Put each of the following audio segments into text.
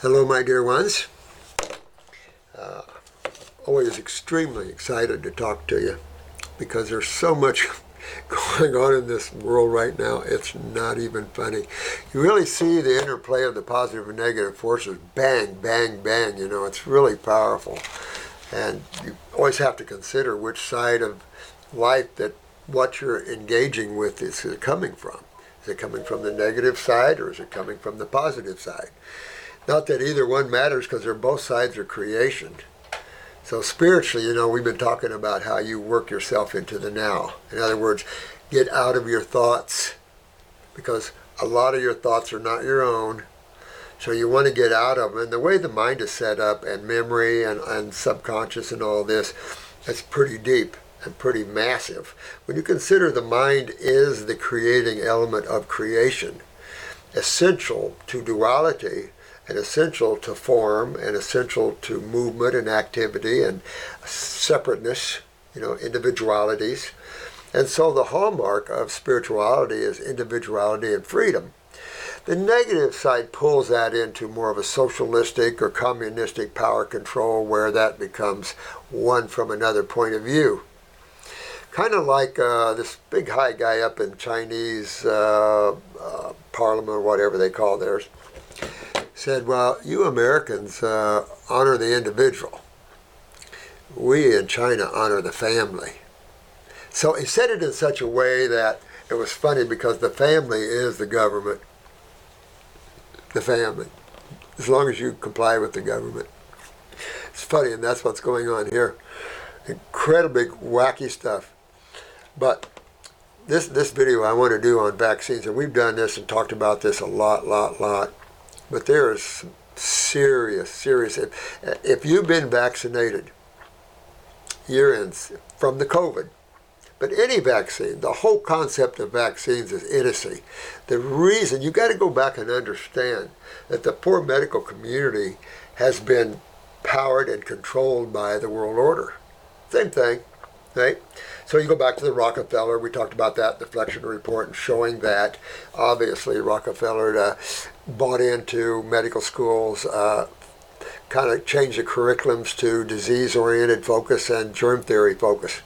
Hello, my dear ones. Uh, always extremely excited to talk to you because there's so much going on in this world right now. It's not even funny. You really see the interplay of the positive and negative forces bang, bang, bang. You know, it's really powerful. And you always have to consider which side of life that what you're engaging with is coming from. Is it coming from the negative side or is it coming from the positive side? Not that either one matters because they're both sides of creation. So spiritually, you know, we've been talking about how you work yourself into the now. In other words, get out of your thoughts because a lot of your thoughts are not your own. So you want to get out of them. And the way the mind is set up and memory and, and subconscious and all this, it's pretty deep and pretty massive. When you consider the mind is the creating element of creation, essential to duality, and essential to form and essential to movement and activity and separateness, you know, individualities. And so the hallmark of spirituality is individuality and freedom. The negative side pulls that into more of a socialistic or communistic power control where that becomes one from another point of view. Kind of like uh, this big high guy up in Chinese uh, uh, parliament or whatever they call theirs said, Well, you Americans uh, honor the individual. We in China honor the family. So he said it in such a way that it was funny because the family is the government. The family. As long as you comply with the government. It's funny, and that's what's going on here. Incredibly wacky stuff. But this this video I want to do on vaccines, and we've done this and talked about this a lot, lot, lot but there is serious, serious. If, if you've been vaccinated, you're in from the COVID. But any vaccine, the whole concept of vaccines is idiocy. The reason you got to go back and understand that the poor medical community has been powered and controlled by the world order. Same thing, right? So you go back to the Rockefeller. We talked about that, the Flexner report, and showing that obviously Rockefeller uh, bought into medical schools, uh, kind of changed the curriculums to disease-oriented focus and germ theory focus.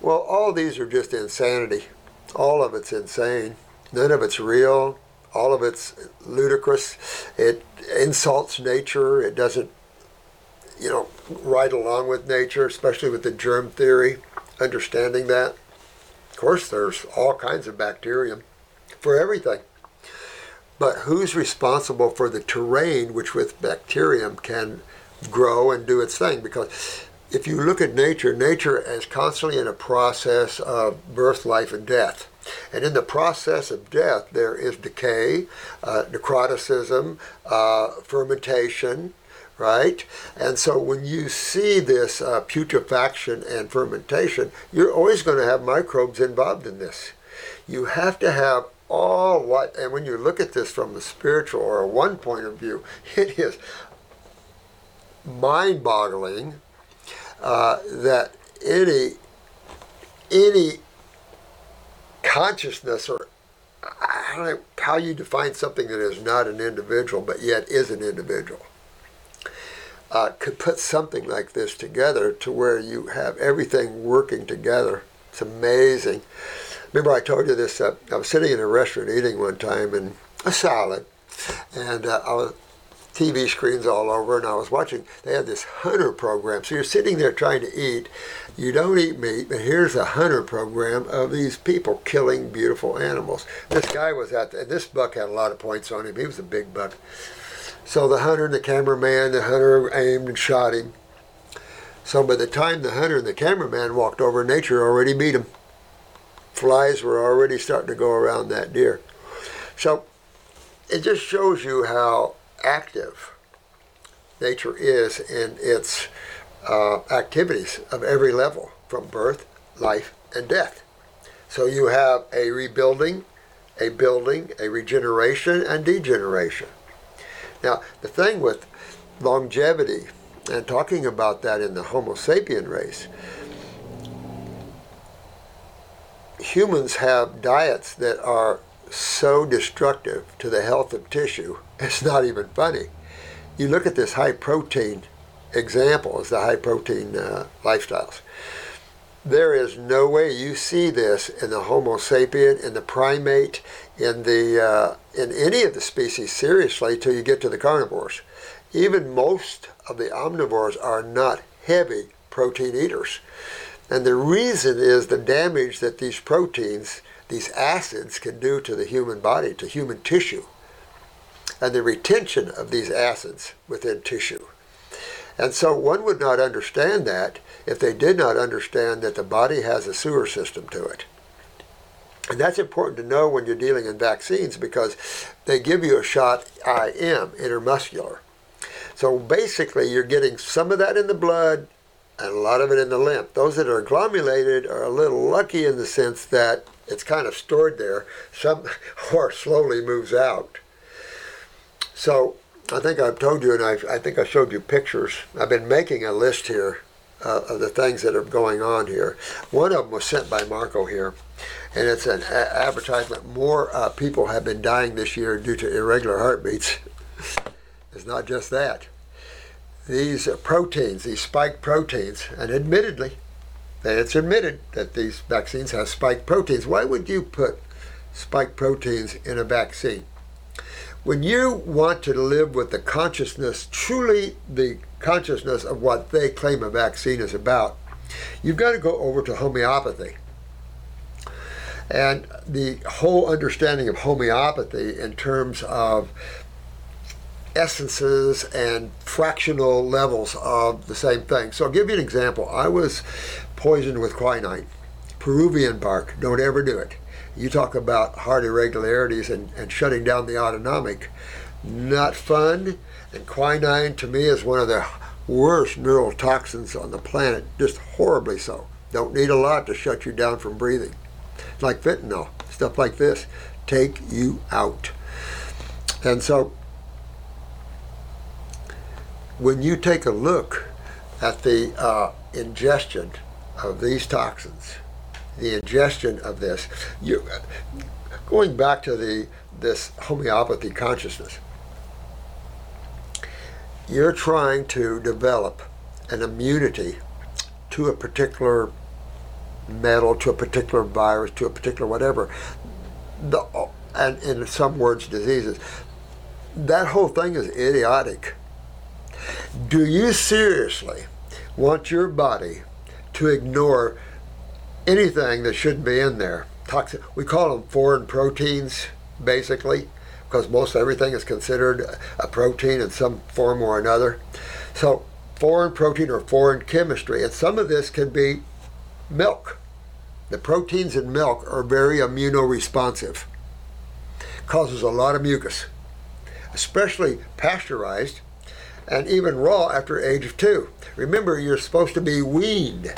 Well, all these are just insanity. All of it's insane. None of it's real. All of it's ludicrous. It insults nature. It doesn't, you know, ride along with nature, especially with the germ theory understanding that. Of course, there's all kinds of bacterium for everything. But who's responsible for the terrain which with bacterium can grow and do its thing? Because if you look at nature, nature is constantly in a process of birth, life, and death. And in the process of death, there is decay, uh, necroticism, uh, fermentation, right? And so when you see this uh, putrefaction and fermentation, you're always going to have microbes involved in this. You have to have all what, and when you look at this from a spiritual or one point of view, it is mind boggling uh, that any, any consciousness or I don't know how you define something that is not an individual but yet is an individual uh, could put something like this together to where you have everything working together. It's amazing. Remember, I told you this. Uh, I was sitting in a restaurant eating one time and a salad, and uh, I was TV screens all over, and I was watching. They had this hunter program. So you're sitting there trying to eat. You don't eat meat, but here's a hunter program of these people killing beautiful animals. This guy was at, the, and this buck had a lot of points on him. He was a big buck. So the hunter and the cameraman, the hunter aimed and shot him. So by the time the hunter and the cameraman walked over, nature already beat him. Flies were already starting to go around that deer. So it just shows you how active nature is in its uh, activities of every level, from birth, life, and death. So you have a rebuilding, a building, a regeneration, and degeneration. Now, the thing with longevity and talking about that in the Homo sapien race, humans have diets that are so destructive to the health of tissue, it's not even funny. you look at this high protein example as the high protein uh, lifestyles. There is no way you see this in the Homo sapien, in the primate, in the uh, in any of the species seriously till you get to the carnivores. Even most of the omnivores are not heavy protein eaters. And the reason is the damage that these proteins, these acids, can do to the human body, to human tissue, and the retention of these acids within tissue. And so one would not understand that if they did not understand that the body has a sewer system to it. And that's important to know when you're dealing in vaccines because they give you a shot IM, intermuscular. So basically, you're getting some of that in the blood and a lot of it in the lymph. Those that are agglomerated are a little lucky in the sense that it's kind of stored there, some or slowly moves out. So I think I've told you, and I, I think I showed you pictures. I've been making a list here uh, of the things that are going on here. One of them was sent by Marco here, and it's an a- advertisement. More uh, people have been dying this year due to irregular heartbeats. it's not just that. These uh, proteins, these spike proteins, and admittedly, it's admitted that these vaccines have spike proteins. Why would you put spike proteins in a vaccine? When you want to live with the consciousness, truly the consciousness of what they claim a vaccine is about, you've got to go over to homeopathy. And the whole understanding of homeopathy in terms of essences and fractional levels of the same thing. So I'll give you an example. I was poisoned with quinine, Peruvian bark. Don't ever do it. You talk about heart irregularities and, and shutting down the autonomic. Not fun. And quinine to me is one of the worst neurotoxins on the planet, just horribly so. Don't need a lot to shut you down from breathing. Like fentanyl, stuff like this, take you out. And so when you take a look at the uh, ingestion of these toxins, the ingestion of this, you, going back to the this homeopathy consciousness, you're trying to develop an immunity to a particular metal, to a particular virus, to a particular whatever, the, and in some words, diseases. That whole thing is idiotic do you seriously want your body to ignore anything that shouldn't be in there? Toxic. We call them foreign proteins, basically, because most everything is considered a protein in some form or another. So, foreign protein or foreign chemistry, and some of this can be milk. The proteins in milk are very immunoresponsive. Causes a lot of mucus, especially pasteurized and even raw after age of two. Remember, you're supposed to be weaned.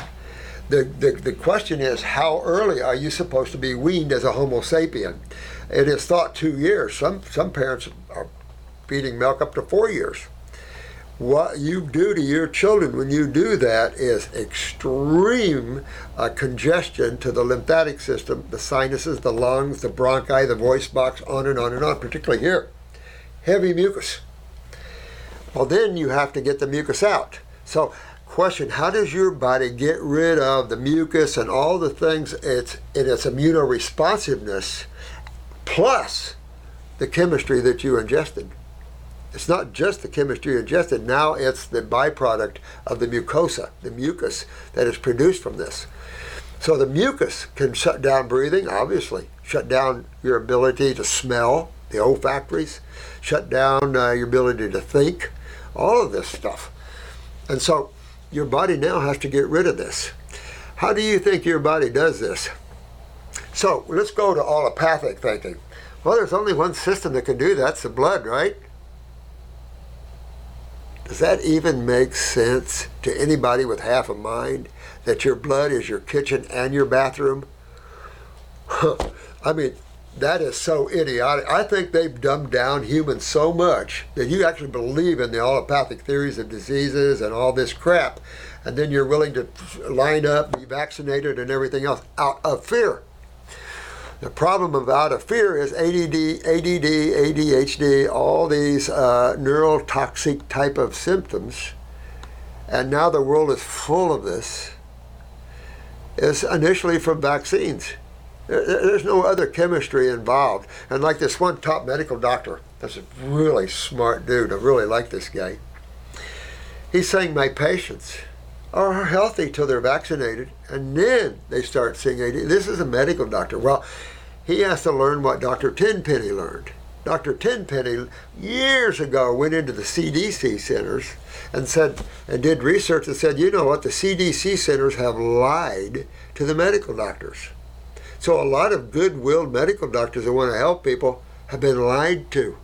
The, the, the question is, how early are you supposed to be weaned as a Homo sapien? It is thought two years. Some, some parents are feeding milk up to four years. What you do to your children when you do that is extreme uh, congestion to the lymphatic system, the sinuses, the lungs, the bronchi, the voice box, on and on and on, particularly here. Heavy mucus. Well, then you have to get the mucus out. So, question: How does your body get rid of the mucus and all the things it's in its immunoresponsiveness, plus the chemistry that you ingested? It's not just the chemistry ingested. Now it's the byproduct of the mucosa, the mucus that is produced from this. So the mucus can shut down breathing, obviously, shut down your ability to smell, the olfactories, shut down uh, your ability to think, all of this stuff. And so your body now has to get rid of this. How do you think your body does this? So let's go to allopathic thinking. Well, there's only one system that can do that. That's the blood, right? Does that even make sense to anybody with half a mind that your blood is your kitchen and your bathroom? I mean, that is so idiotic. I think they've dumbed down humans so much that you actually believe in the allopathic theories of diseases and all this crap, and then you're willing to line up, be vaccinated, and everything else out of fear. The problem about a fear is ADD, ADD, ADHD, all these uh, neurotoxic type of symptoms, and now the world is full of this, is initially from vaccines. There's no other chemistry involved. And like this one top medical doctor, that's a really smart dude. I really like this guy. He's saying my patients are healthy till they're vaccinated, and then they start seeing AD. This is a medical doctor. Well, he has to learn what Dr. Tenpenny learned. Dr. Tenpenny years ago went into the CDC centers and said and did research and said, you know what, the CDC centers have lied to the medical doctors. So a lot of good-willed medical doctors that want to help people have been lied to.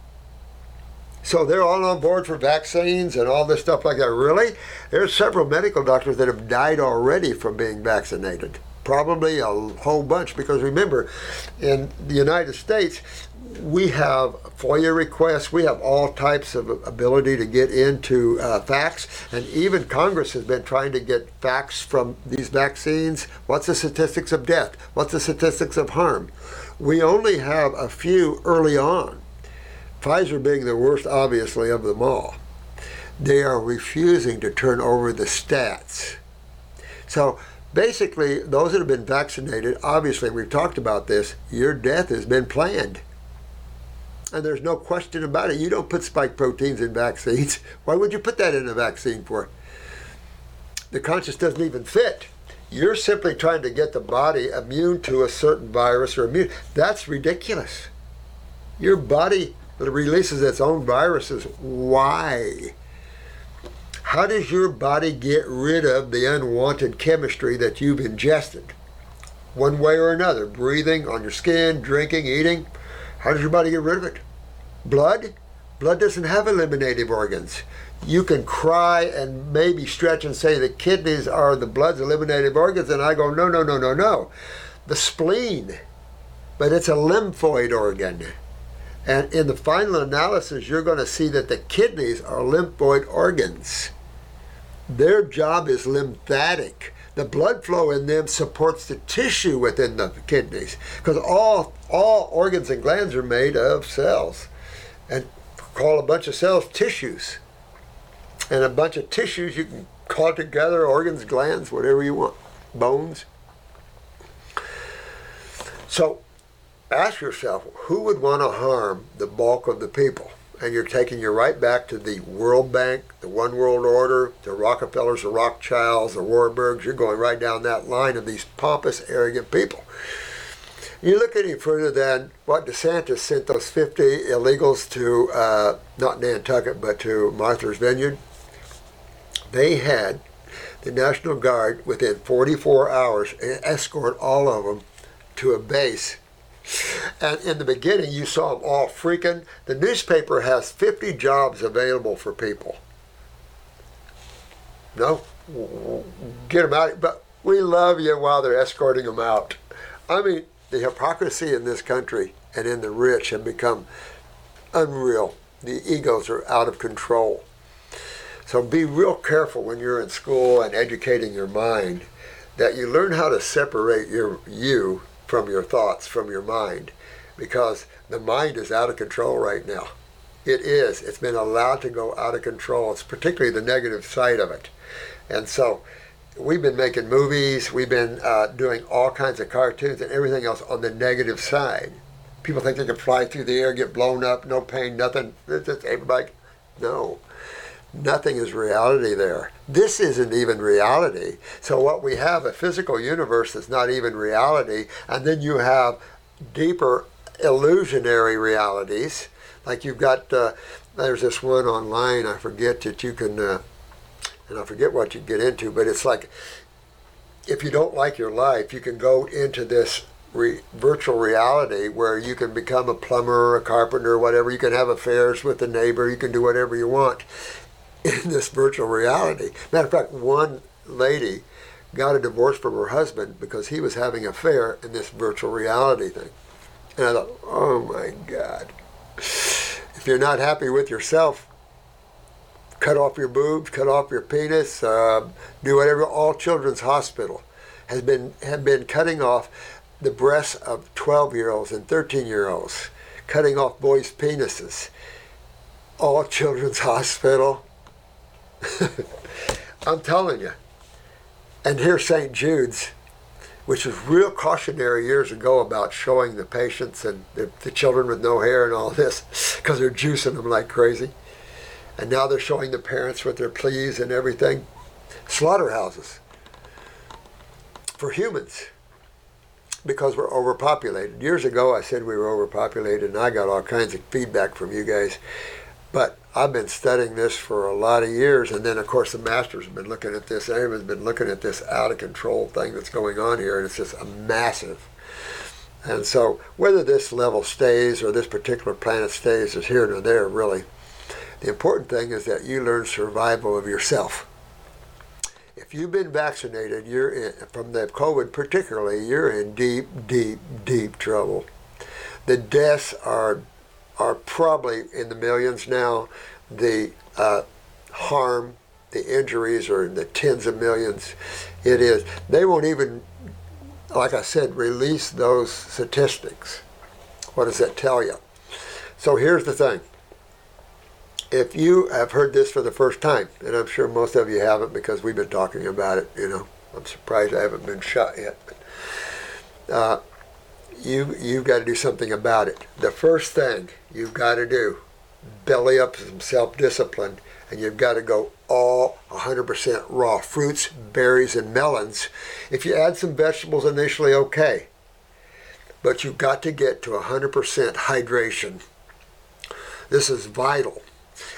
So they're all on board for vaccines and all this stuff like that. Really? There's several medical doctors that have died already from being vaccinated. Probably a whole bunch because remember, in the United States, we have FOIA requests. We have all types of ability to get into uh, facts, and even Congress has been trying to get facts from these vaccines. What's the statistics of death? What's the statistics of harm? We only have a few early on Pfizer being the worst, obviously, of them all, they are refusing to turn over the stats. So basically, those that have been vaccinated, obviously, we've talked about this, your death has been planned. And there's no question about it. You don't put spike proteins in vaccines. Why would you put that in a vaccine for? The conscience doesn't even fit. You're simply trying to get the body immune to a certain virus or immune. That's ridiculous. Your body that releases its own viruses. Why? How does your body get rid of the unwanted chemistry that you've ingested? One way or another, breathing on your skin, drinking, eating. How does your body get rid of it? Blood? Blood doesn't have eliminative organs. You can cry and maybe stretch and say the kidneys are the blood's eliminative organs, and I go, no, no, no, no, no. The spleen, but it's a lymphoid organ. And in the final analysis, you're going to see that the kidneys are lymphoid organs. Their job is lymphatic. The blood flow in them supports the tissue within the kidneys because all, all organs and glands are made of cells. And call a bunch of cells tissues. And a bunch of tissues you can call together organs, glands, whatever you want, bones. So ask yourself who would want to harm the bulk of the people? And you're taking you right back to the World Bank, the One World Order, the Rockefellers, the Rothschilds, the Warburgs. You're going right down that line of these pompous, arrogant people. You look any further than what DeSantis sent those 50 illegals to, uh, not Nantucket, but to Martha's Vineyard. They had the National Guard within 44 hours escort all of them to a base and in the beginning, you saw them all freaking. The newspaper has 50 jobs available for people. No, get them out. But we love you while they're escorting them out. I mean, the hypocrisy in this country and in the rich have become unreal. The egos are out of control. So be real careful when you're in school and educating your mind that you learn how to separate your you from your thoughts, from your mind, because the mind is out of control right now. It is. It's been allowed to go out of control. It's particularly the negative side of it. And so we've been making movies, we've been uh, doing all kinds of cartoons and everything else on the negative side. People think they can fly through the air, get blown up, no pain, nothing. It's just everybody. No. Nothing is reality there. This isn't even reality. So, what we have a physical universe that's not even reality, and then you have deeper illusionary realities. Like you've got, uh, there's this one online, I forget that you can, uh, and I forget what you get into, but it's like if you don't like your life, you can go into this re- virtual reality where you can become a plumber a carpenter whatever. You can have affairs with the neighbor. You can do whatever you want in this virtual reality. Matter of fact, one lady got a divorce from her husband because he was having an affair in this virtual reality thing. And I thought, oh my God. If you're not happy with yourself, cut off your boobs, cut off your penis, uh, do whatever. All Children's Hospital has been have been cutting off the breasts of 12 year olds and 13 year olds, cutting off boys' penises. All Children's Hospital. I'm telling you. And here's St. Jude's, which was real cautionary years ago about showing the patients and the, the children with no hair and all this because they're juicing them like crazy. And now they're showing the parents with their pleas and everything. Slaughterhouses for humans because we're overpopulated. Years ago, I said we were overpopulated, and I got all kinds of feedback from you guys. But I've been studying this for a lot of years, and then of course the masters have been looking at this. Everyone's been looking at this out of control thing that's going on here, and it's just a massive. And so, whether this level stays or this particular planet stays is here nor there, really. The important thing is that you learn survival of yourself. If you've been vaccinated, you're in, from the COVID particularly, you're in deep, deep, deep trouble. The deaths are are probably in the millions now. The uh, harm, the injuries are in the tens of millions. It is. They won't even, like I said, release those statistics. What does that tell you? So here's the thing. If you have heard this for the first time, and I'm sure most of you haven't because we've been talking about it, you know, I'm surprised I haven't been shot yet. But, uh, you you've got to do something about it. The first thing you've got to do, belly up some self-discipline, and you've got to go all 100% raw fruits, berries, and melons. If you add some vegetables initially, okay, but you've got to get to 100% hydration. This is vital,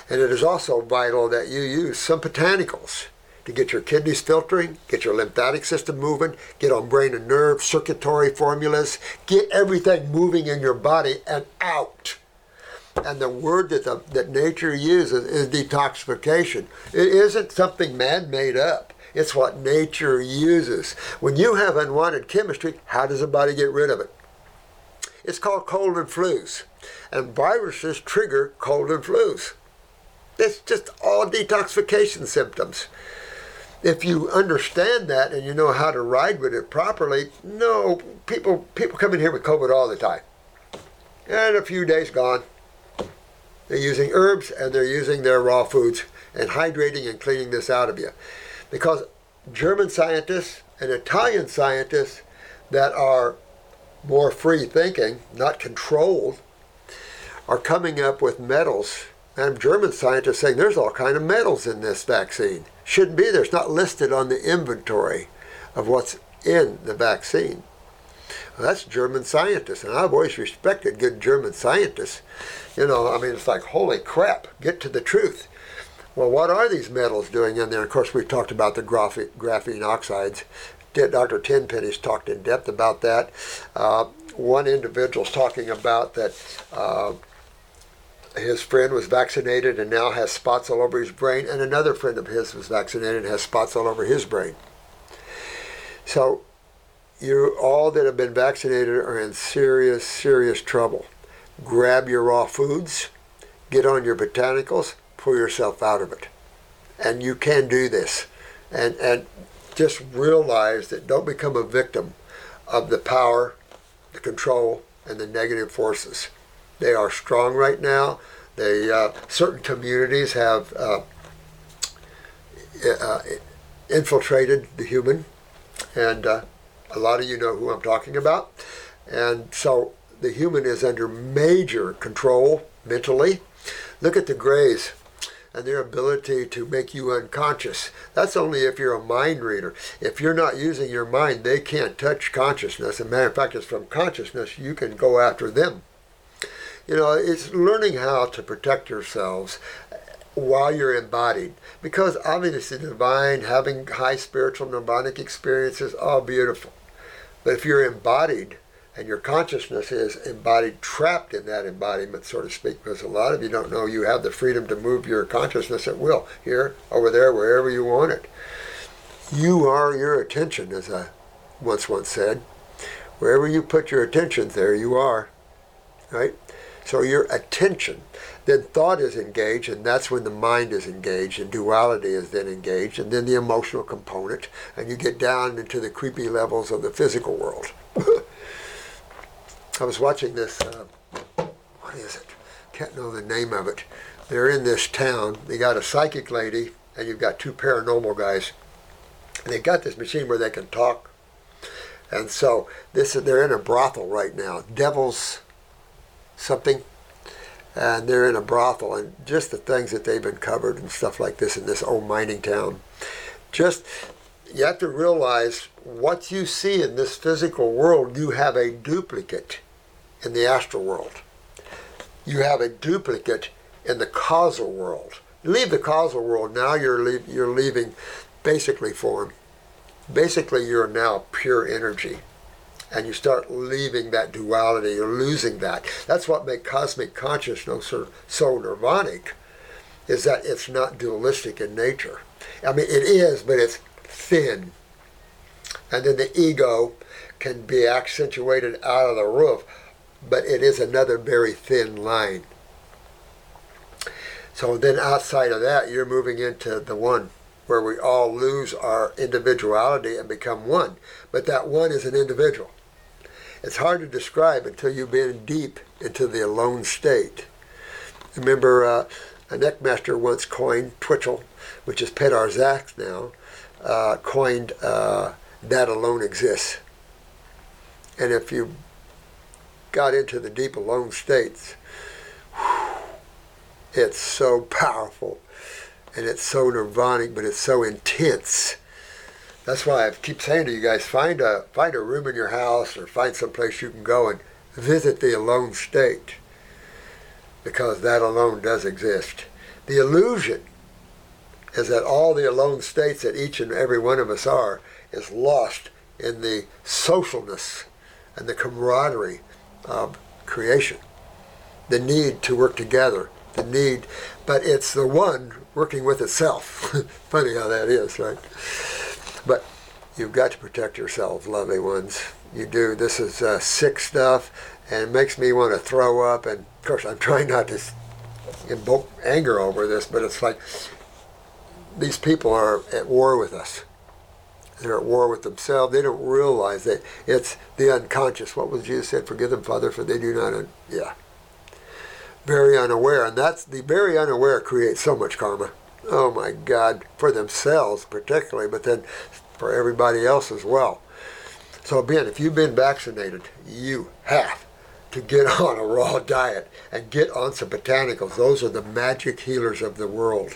and it is also vital that you use some botanicals to get your kidneys filtering, get your lymphatic system moving, get on brain and nerve circulatory formulas, get everything moving in your body and out. And the word that, the, that nature uses is detoxification. It isn't something man made up. It's what nature uses. When you have unwanted chemistry, how does the body get rid of it? It's called cold and flus. And viruses trigger cold and flus. It's just all detoxification symptoms if you understand that and you know how to ride with it properly, no, people people come in here with COVID all the time. And a few days gone. They're using herbs and they're using their raw foods and hydrating and cleaning this out of you. Because German scientists and Italian scientists that are more free thinking, not controlled, are coming up with metals. And German scientists saying there's all kind of metals in this vaccine shouldn't be there. It's not listed on the inventory of what's in the vaccine. Well, that's German scientists, and I've always respected good German scientists. You know, I mean, it's like, holy crap, get to the truth. Well, what are these metals doing in there? Of course, we've talked about the graph- graphene oxides. Dr. Tenpenny's talked in depth about that. Uh, one individual's talking about that uh, his friend was vaccinated and now has spots all over his brain, and another friend of his was vaccinated and has spots all over his brain. So, you all that have been vaccinated are in serious, serious trouble. Grab your raw foods, get on your botanicals, pull yourself out of it. And you can do this. And, and just realize that don't become a victim of the power, the control, and the negative forces. They are strong right now. They uh, certain communities have uh, uh, infiltrated the human, and uh, a lot of you know who I'm talking about. And so the human is under major control mentally. Look at the Greys and their ability to make you unconscious. That's only if you're a mind reader. If you're not using your mind, they can't touch consciousness. As a matter of fact, it's from consciousness you can go after them. You know, it's learning how to protect yourselves while you're embodied. Because obviously, divine, having high spiritual mnemonic experiences, all beautiful. But if you're embodied and your consciousness is embodied, trapped in that embodiment, so to speak, because a lot of you don't know you have the freedom to move your consciousness at will, here, over there, wherever you want it. You are your attention, as I once once said. Wherever you put your attention, there you are. Right? So your attention, then thought is engaged, and that's when the mind is engaged, and duality is then engaged, and then the emotional component, and you get down into the creepy levels of the physical world. I was watching this. Uh, what is it? Can't know the name of it. They're in this town. They got a psychic lady, and you've got two paranormal guys. And they got this machine where they can talk. And so this is they're in a brothel right now. Devils something. And they're in a brothel and just the things that they've uncovered and stuff like this in this old mining town. Just you have to realize what you see in this physical world, you have a duplicate in the astral world. You have a duplicate in the causal world. You leave the causal world, now you're, leave, you're leaving basically form. Basically, you're now pure energy. And you start leaving that duality, you're losing that. That's what makes cosmic consciousness so, so nirvanic, is that it's not dualistic in nature. I mean, it is, but it's thin. And then the ego can be accentuated out of the roof, but it is another very thin line. So then outside of that, you're moving into the one where we all lose our individuality and become one. But that one is an individual. It's hard to describe until you've been deep into the alone state. Remember, uh, a neckmaster once coined Twitchell, which is Peddar Zaskq now, uh, coined uh, that alone exists. And if you got into the deep alone states, it's so powerful and it's so nirvanic, but it's so intense. That's why I keep saying to you guys, find a find a room in your house or find some place you can go and visit the alone state, because that alone does exist. The illusion is that all the alone states that each and every one of us are is lost in the socialness and the camaraderie of creation. The need to work together, the need, but it's the one working with itself. Funny how that is, right? You've got to protect yourselves, lovely ones. You do. This is uh, sick stuff, and it makes me want to throw up. And of course, I'm trying not to invoke anger over this, but it's like these people are at war with us. They're at war with themselves. They don't realize that it's the unconscious. What was Jesus said? Forgive them, Father, for they do not. Un-. Yeah. Very unaware, and that's the very unaware creates so much karma. Oh my God, for themselves particularly, but then for everybody else as well. So again, if you've been vaccinated, you have to get on a raw diet and get on some botanicals. Those are the magic healers of the world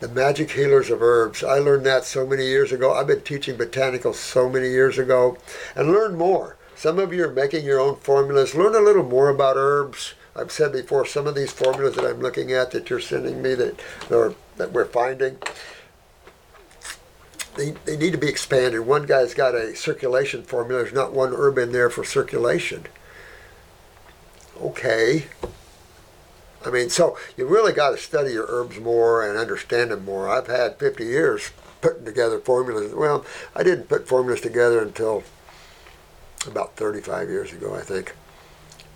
the magic healers of herbs. I learned that so many years ago. I've been teaching botanicals so many years ago and learn more. Some of you are making your own formulas. Learn a little more about herbs. I've said before, some of these formulas that I'm looking at that you're sending me that, or that we're finding, they, they need to be expanded. One guy's got a circulation formula. There's not one herb in there for circulation. Okay, I mean, so you really got to study your herbs more and understand them more. I've had 50 years putting together formulas. Well, I didn't put formulas together until about 35 years ago, I think.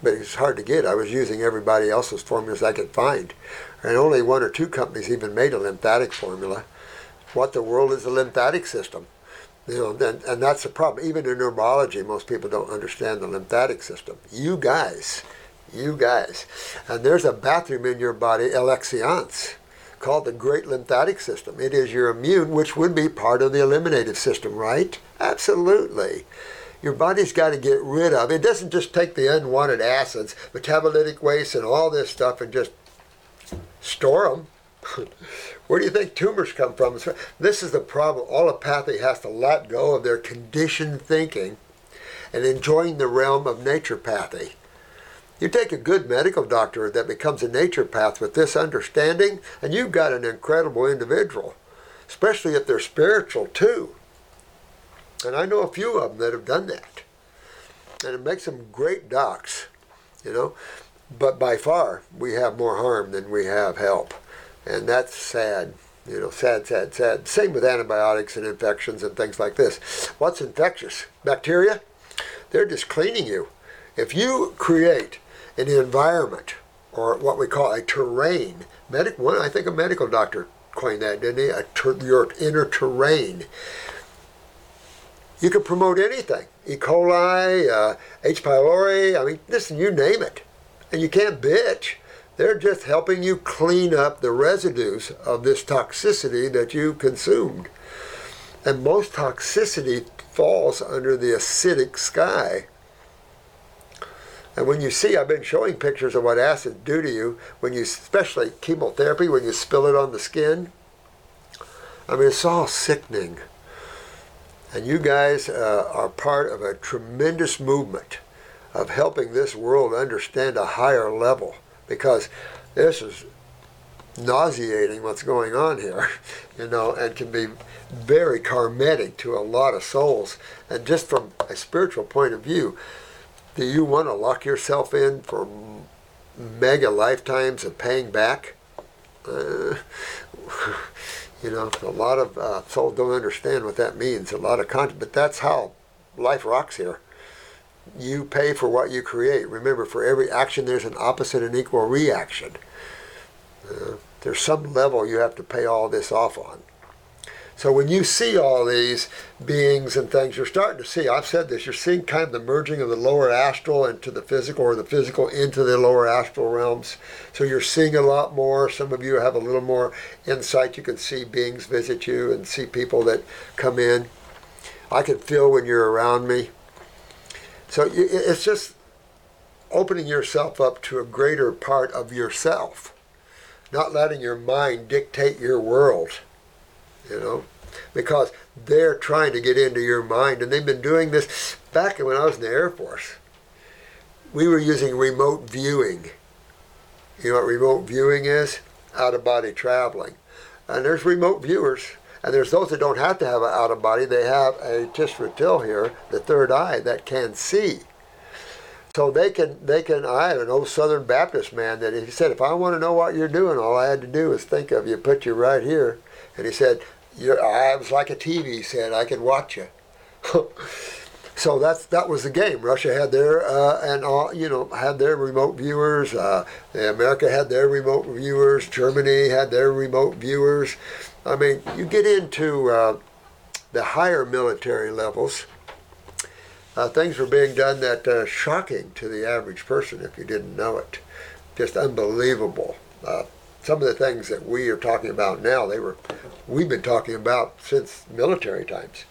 But it's hard to get. I was using everybody else's formulas I could find. And only one or two companies even made a lymphatic formula. What the world is a lymphatic system? You know, and, and that's the problem. Even in neurology, most people don't understand the lymphatic system. You guys you guys. And there's a bathroom in your body, Elexiance, called the Great Lymphatic System. It is your immune, which would be part of the eliminative system, right? Absolutely. Your body's got to get rid of. It doesn't just take the unwanted acids, metabolitic waste, and all this stuff and just store them. Where do you think tumors come from? This is the problem. Allopathy has to let go of their conditioned thinking and enjoying the realm of naturopathy. You take a good medical doctor that becomes a naturopath with this understanding, and you've got an incredible individual, especially if they're spiritual too. And I know a few of them that have done that. And it makes them great docs, you know. But by far, we have more harm than we have help. And that's sad. You know, sad, sad, sad. Same with antibiotics and infections and things like this. What's infectious? Bacteria? They're just cleaning you. If you create an environment or what we call a terrain. Medic, one, I think a medical doctor coined that, didn't he? A ter, your inner terrain. You can promote anything. E. coli, uh, H. pylori. I mean, listen, you name it, and you can't bitch. They're just helping you clean up the residues of this toxicity that you consumed. And most toxicity falls under the acidic sky. And when you see, I've been showing pictures of what acids do to you, when you, especially chemotherapy, when you spill it on the skin. I mean, it's all sickening. And you guys uh, are part of a tremendous movement of helping this world understand a higher level because this is nauseating what's going on here, you know, and can be very karmatic to a lot of souls. And just from a spiritual point of view, do you want to lock yourself in for mega lifetimes of paying back? Uh, you know, a lot of uh, souls don't understand what that means. A lot of content, but that's how life rocks here. You pay for what you create. Remember, for every action, there's an opposite and equal reaction. Uh, there's some level you have to pay all this off on. So when you see all these beings and things, you're starting to see, I've said this, you're seeing kind of the merging of the lower astral into the physical or the physical into the lower astral realms. So you're seeing a lot more. Some of you have a little more insight. You can see beings visit you and see people that come in. I can feel when you're around me. So it's just opening yourself up to a greater part of yourself, not letting your mind dictate your world you know, because they're trying to get into your mind, and they've been doing this back when I was in the Air Force. We were using remote viewing. You know what remote viewing is? Out of body traveling. And there's remote viewers, and there's those that don't have to have an out of body. They have a Tisra Til here, the third eye, that can see. So they can, they can. I had an old Southern Baptist man that he said, if I want to know what you're doing, all I had to do is think of you, put you right here, and he said, I was like a TV. He said, I could watch you. so that's that was the game. Russia had their uh, and all you know had their remote viewers. Uh, America had their remote viewers. Germany had their remote viewers. I mean, you get into uh, the higher military levels. Uh, things were being done that uh, shocking to the average person if you didn't know it. Just unbelievable. Uh, some of the things that we are talking about now, they were, we've been talking about since military times.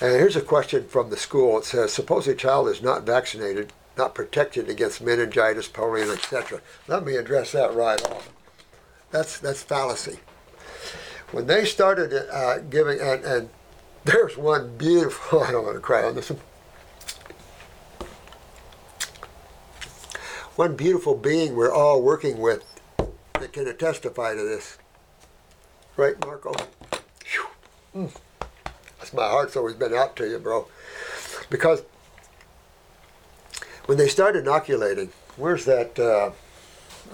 And here's a question from the school. It says, suppose a child is not vaccinated, not protected against meningitis, polio, etc. Let me address that right off. That's that's fallacy. When they started uh, giving, and, and there's one beautiful, I don't want to cry on this one. one beautiful being we're all working with that can testify to this. Right, Marco? Mm. That's my heart's always been out to you, bro. Because when they start inoculating, where's that? Uh,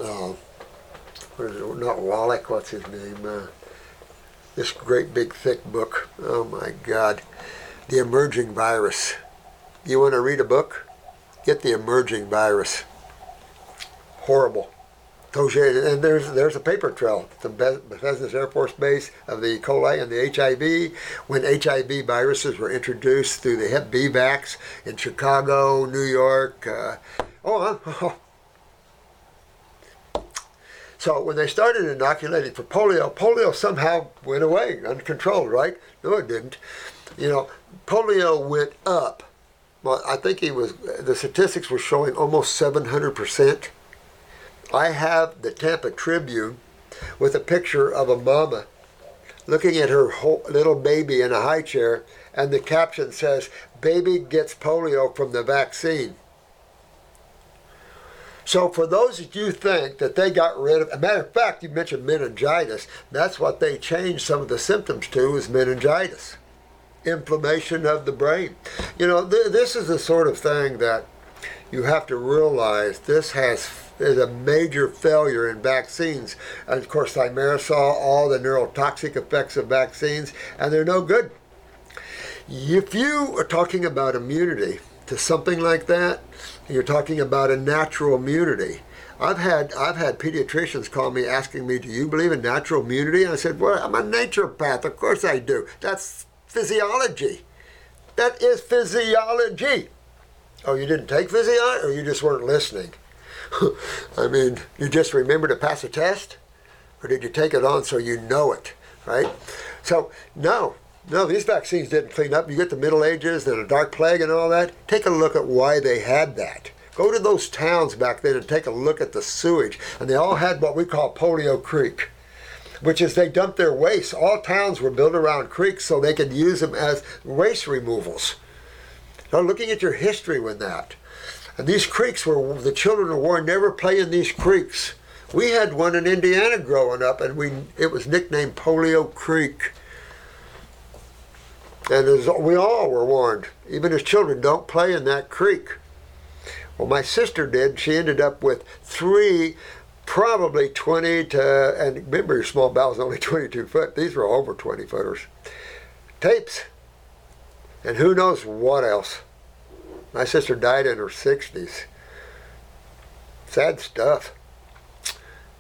uh, where's it? Not Wallach. What's his name? Uh, this great big thick book. Oh my God, the emerging virus. You want to read a book? Get the emerging virus horrible. And there's there's a paper trail from Bethesda Air Force Base of the E. coli and the HIV when HIV viruses were introduced through the Hep B vax in Chicago, New York. Uh, oh, oh, So when they started inoculating for polio, polio somehow went away uncontrolled, right? No, it didn't. You know, polio went up. Well, I think he was. The statistics were showing almost 700 percent I have the Tampa Tribune with a picture of a mama looking at her little baby in a high chair, and the caption says, Baby gets polio from the vaccine. So, for those that you think that they got rid of, a matter of fact, you mentioned meningitis. That's what they changed some of the symptoms to is meningitis, inflammation of the brain. You know, th- this is the sort of thing that you have to realize this has is a major failure in vaccines. And of course, thimerosal, all the neurotoxic effects of vaccines, and they're no good. If you are talking about immunity to something like that, you're talking about a natural immunity. I've had I've had pediatricians call me asking me, "Do you believe in natural immunity?" And I said, "Well, I'm a naturopath. Of course I do. That's physiology. That is physiology. Oh, you didn't take physiology, or you just weren't listening? I mean, you just remember to pass a test, or did you take it on so you know it, right? So no, no, these vaccines didn't clean up. You get the Middle Ages and the Dark Plague and all that. Take a look at why they had that. Go to those towns back then and take a look at the sewage, and they all had what we call Polio Creek which is they dumped their waste. All towns were built around creeks so they could use them as waste removals. Now, looking at your history with that, and these creeks were the children of war never play in these creeks. We had one in Indiana growing up, and we it was nicknamed Polio Creek. And as we all were warned, even as children, don't play in that creek. Well, my sister did. She ended up with three probably 20 to, and remember your small bowel is only 22 foot. These were over 20 footers. Tapes. And who knows what else. My sister died in her 60s. Sad stuff.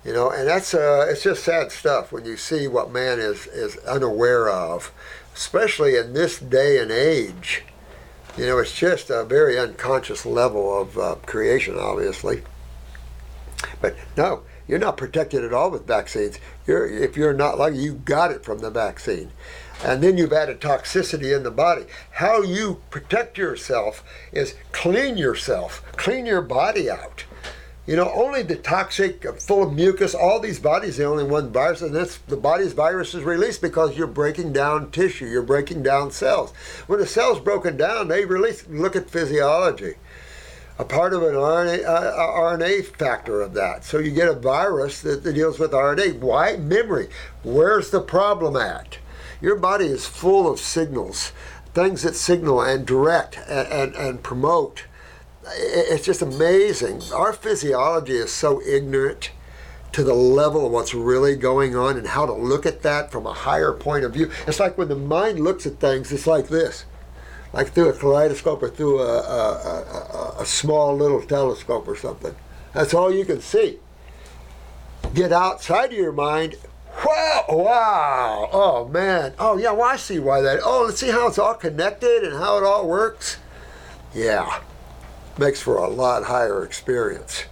You know, and that's uh, it's just sad stuff when you see what man is is unaware of, especially in this day and age. You know, it's just a very unconscious level of uh, creation, obviously. But no, you're not protected at all with vaccines. You're, if you're not lucky, you got it from the vaccine. And then you've added toxicity in the body. How you protect yourself is clean yourself, clean your body out. You know, only the toxic, full of mucus, all these bodies, the only one virus, and that's the body's virus is released because you're breaking down tissue, you're breaking down cells. When a cell's broken down, they release, look at physiology a part of an RNA, uh, RNA factor of that. So you get a virus that, that, deals with RNA. Why? Memory. Where's the problem at? Your body is full of signals, things that signal and direct and, and, and promote. It's just amazing. Our physiology is so ignorant to the level of what's really going on and how to look at that from a higher point of view. It's like when the mind looks at things, it's like this like through a kaleidoscope or through a, a, a, a, small little telescope or something. That's all you can see. Get outside of your mind. Wow! Wow! Oh man! Oh yeah! Well, I see why that. Oh, let's see how it's all connected and how it all works. Yeah, makes for a lot higher experience.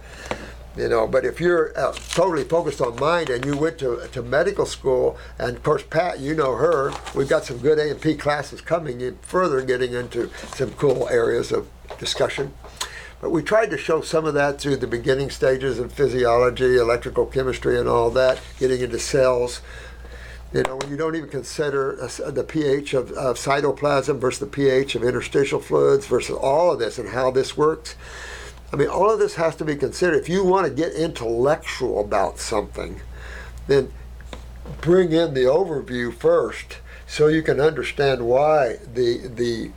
You know but if you're uh, totally focused on mind and you went to, to medical school and of course pat you know her we've got some good a&p classes coming in further getting into some cool areas of discussion. But we tried to show some of that through the beginning stages of physiology electrical chemistry and all that getting into cells you know, when you don't even consider the pH of, of cytoplasm versus the pH of interstitial fluids versus all of this and how this works, I mean, all of this has to be considered. If you want to get intellectual about something, then bring in the overview first so you can understand why the the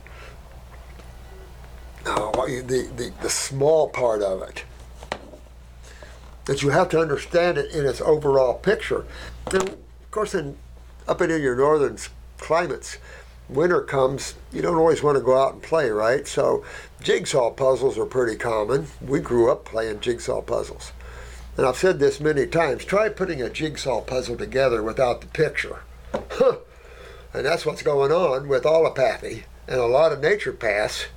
oh, the, the, the small part of it that you have to understand it in its overall picture. And of course, in up and in your northern climates, winter comes, you don't always want to go out and play, right? So jigsaw puzzles are pretty common. We grew up playing jigsaw puzzles. And I've said this many times try putting a jigsaw puzzle together without the picture. Huh. and that's what's going on with allopathy and a lot of naturopaths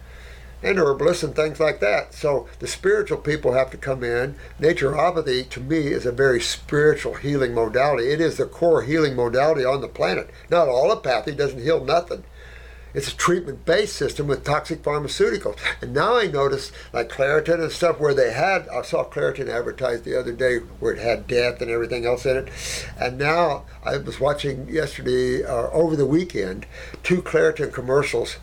and herbalists and things like that. So the spiritual people have to come in. Naturopathy, to me, is a very spiritual healing modality. It is the core healing modality on the planet. Not allopathy doesn't heal nothing. It's a treatment-based system with toxic pharmaceuticals. And now I notice, like Claritin and stuff, where they had, I saw Claritin advertised the other day where it had death and everything else in it. And now I was watching yesterday, or uh, over the weekend, two Claritin commercials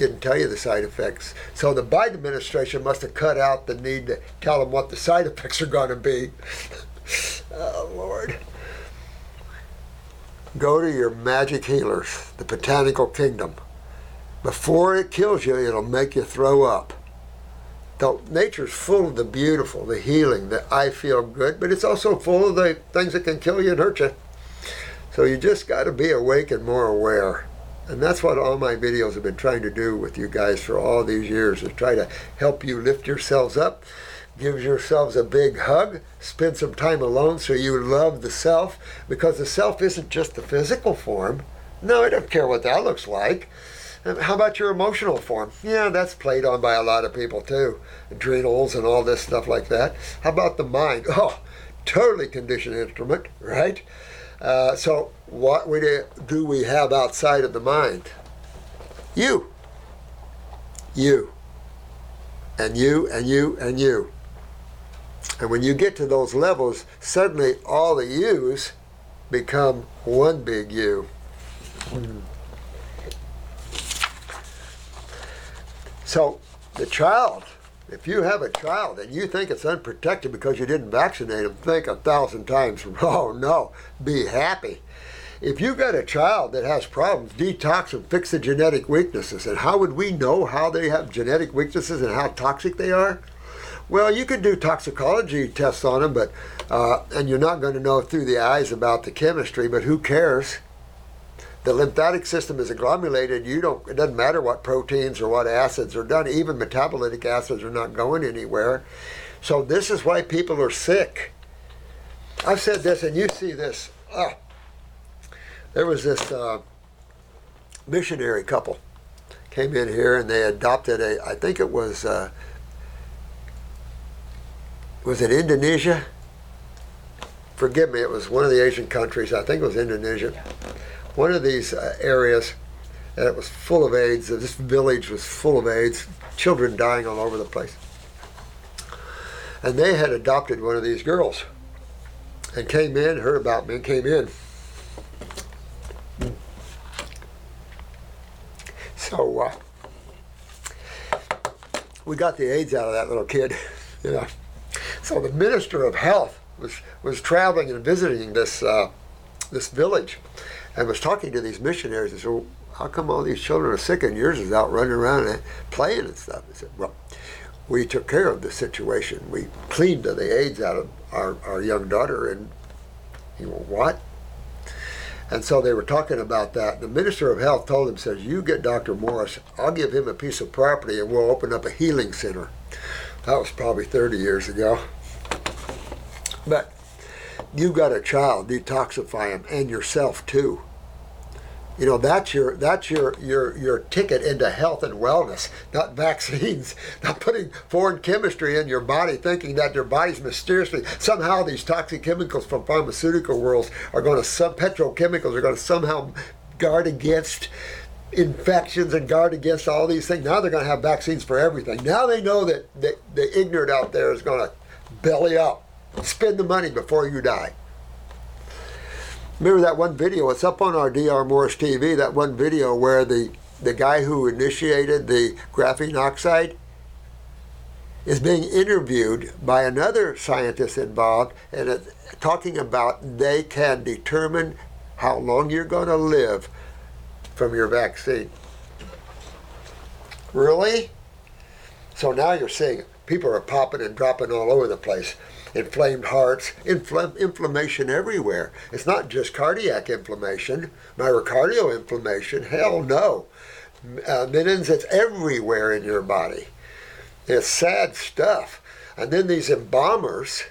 didn't tell you the side effects. So the Biden administration must have cut out the need to tell them what the side effects are going to be. oh, Lord. Go to your magic healers, the botanical kingdom. Before it kills you, it'll make you throw up. Though nature's full of the beautiful, the healing, the I feel good, but it's also full of the things that can kill you and hurt you. So you just got to be awake and more aware. And that's what all my videos have been trying to do with you guys for all these years is try to help you lift yourselves up, give yourselves a big hug, spend some time alone so you love the self because the self isn't just the physical form. No, I don't care what that looks like. How about your emotional form? Yeah, that's played on by a lot of people too. Adrenals and all this stuff like that. How about the mind? Oh, totally conditioned instrument, right? Uh, so, what do we have outside of the mind? You. You. And you, and you, and you. And when you get to those levels, suddenly all the yous become one big you. So the child, if you have a child and you think it's unprotected because you didn't vaccinate them, think a thousand times, oh no, be happy. If you've got a child that has problems, detox them, fix the genetic weaknesses. And how would we know how they have genetic weaknesses and how toxic they are? Well, you could do toxicology tests on them, but uh, and you're not going to know through the eyes about the chemistry. But who cares? The lymphatic system is agglomerated. You don't. It doesn't matter what proteins or what acids are done. Even metabolitic acids are not going anywhere. So this is why people are sick. I've said this, and you see this. Uh, there was this uh, missionary couple came in here, and they adopted a. I think it was. Uh, was it Indonesia? Forgive me, it was one of the Asian countries. I think it was Indonesia. One of these uh, areas, and it was full of AIDS. This village was full of AIDS, children dying all over the place. And they had adopted one of these girls and came in, heard about me, and came in. So uh, we got the AIDS out of that little kid, you know. So the minister of health was was traveling and visiting this uh, this village, and was talking to these missionaries. And said, "How come all these children are sick and yours is out running around and playing and stuff?" He said, "Well, we took care of the situation. We cleaned the AIDS out of our, our young daughter." And you know what? And so they were talking about that. The minister of health told him, says, "You get Dr. Morse. I'll give him a piece of property, and we'll open up a healing center." That was probably 30 years ago. But you've got a child, detoxify him and yourself too. You know that's your that's your your your ticket into health and wellness, not vaccines, not putting foreign chemistry in your body, thinking that your body's mysteriously somehow these toxic chemicals from pharmaceutical worlds are going to some petrochemicals are going to somehow guard against infections and guard against all these things. Now they're going to have vaccines for everything. Now they know that the, the ignorant out there is going to belly up, spend the money before you die. Remember that one video? It's up on our DR Morse TV. That one video where the the guy who initiated the graphene oxide is being interviewed by another scientist involved and talking about they can determine how long you're going to live from your vaccine. Really? So now you're seeing people are popping and dropping all over the place. Inflamed hearts, infl- inflammation everywhere. It's not just cardiac inflammation, myocardial inflammation. Hell no. Uh, Minins, it's everywhere in your body. It's sad stuff. And then these embalmers,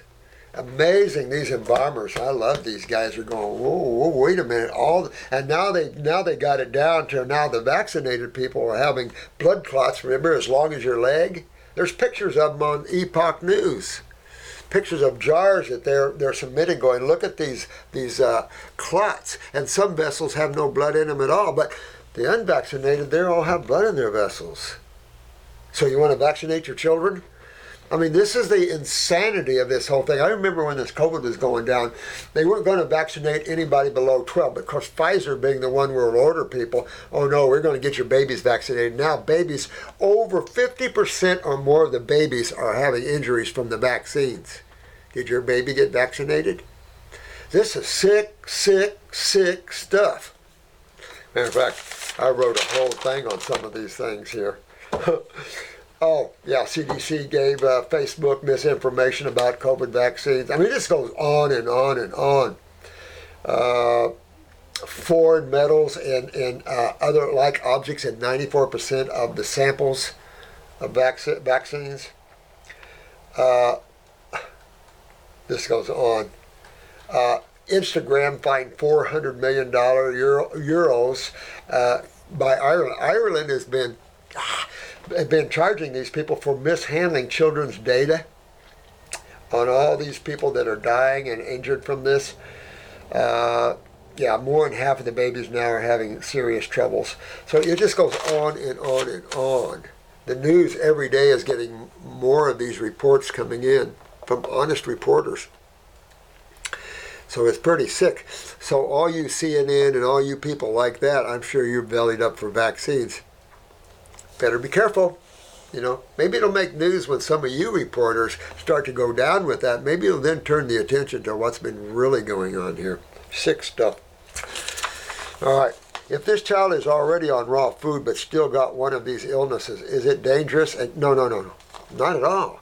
amazing these embalmers i love these guys are going whoa, whoa wait a minute all and now they now they got it down to now the vaccinated people are having blood clots remember as long as your leg there's pictures of them on epoch news pictures of jars that they're they're submitting going look at these these uh, clots. And some vessels have no blood in them at all but the unvaccinated they all have blood in their vessels. So you want to vaccinate your children I mean, this is the insanity of this whole thing. I remember when this COVID was going down, they weren't going to vaccinate anybody below 12. But of course, Pfizer being the one world order people, oh no, we're going to get your babies vaccinated. Now, babies, over 50% or more of the babies are having injuries from the vaccines. Did your baby get vaccinated? This is sick, sick, sick stuff. Matter of fact, I wrote a whole thing on some of these things here. Oh, yeah, CDC gave uh, Facebook misinformation about COVID vaccines. I mean, this goes on and on and on. Uh, foreign metals and, and uh, other like objects in 94% of the samples of vac- vaccines. Uh, this goes on. Uh, Instagram fined $400 million Euro, euros uh, by Ireland. Ireland has been been charging these people for mishandling children's data on all these people that are dying and injured from this. Uh, yeah, more than half of the babies now are having serious troubles. So it just goes on and on and on. The news every day is getting more of these reports coming in from honest reporters. So it's pretty sick. So all you CNN and all you people like that, I'm sure you're bellied up for vaccines. Better be careful. You know, maybe it'll make news when some of you reporters start to go down with that. Maybe it'll then turn the attention to what's been really going on here. Sick stuff. All right. If this child is already on raw food but still got one of these illnesses, is it dangerous? And no, no, no, no, not at all.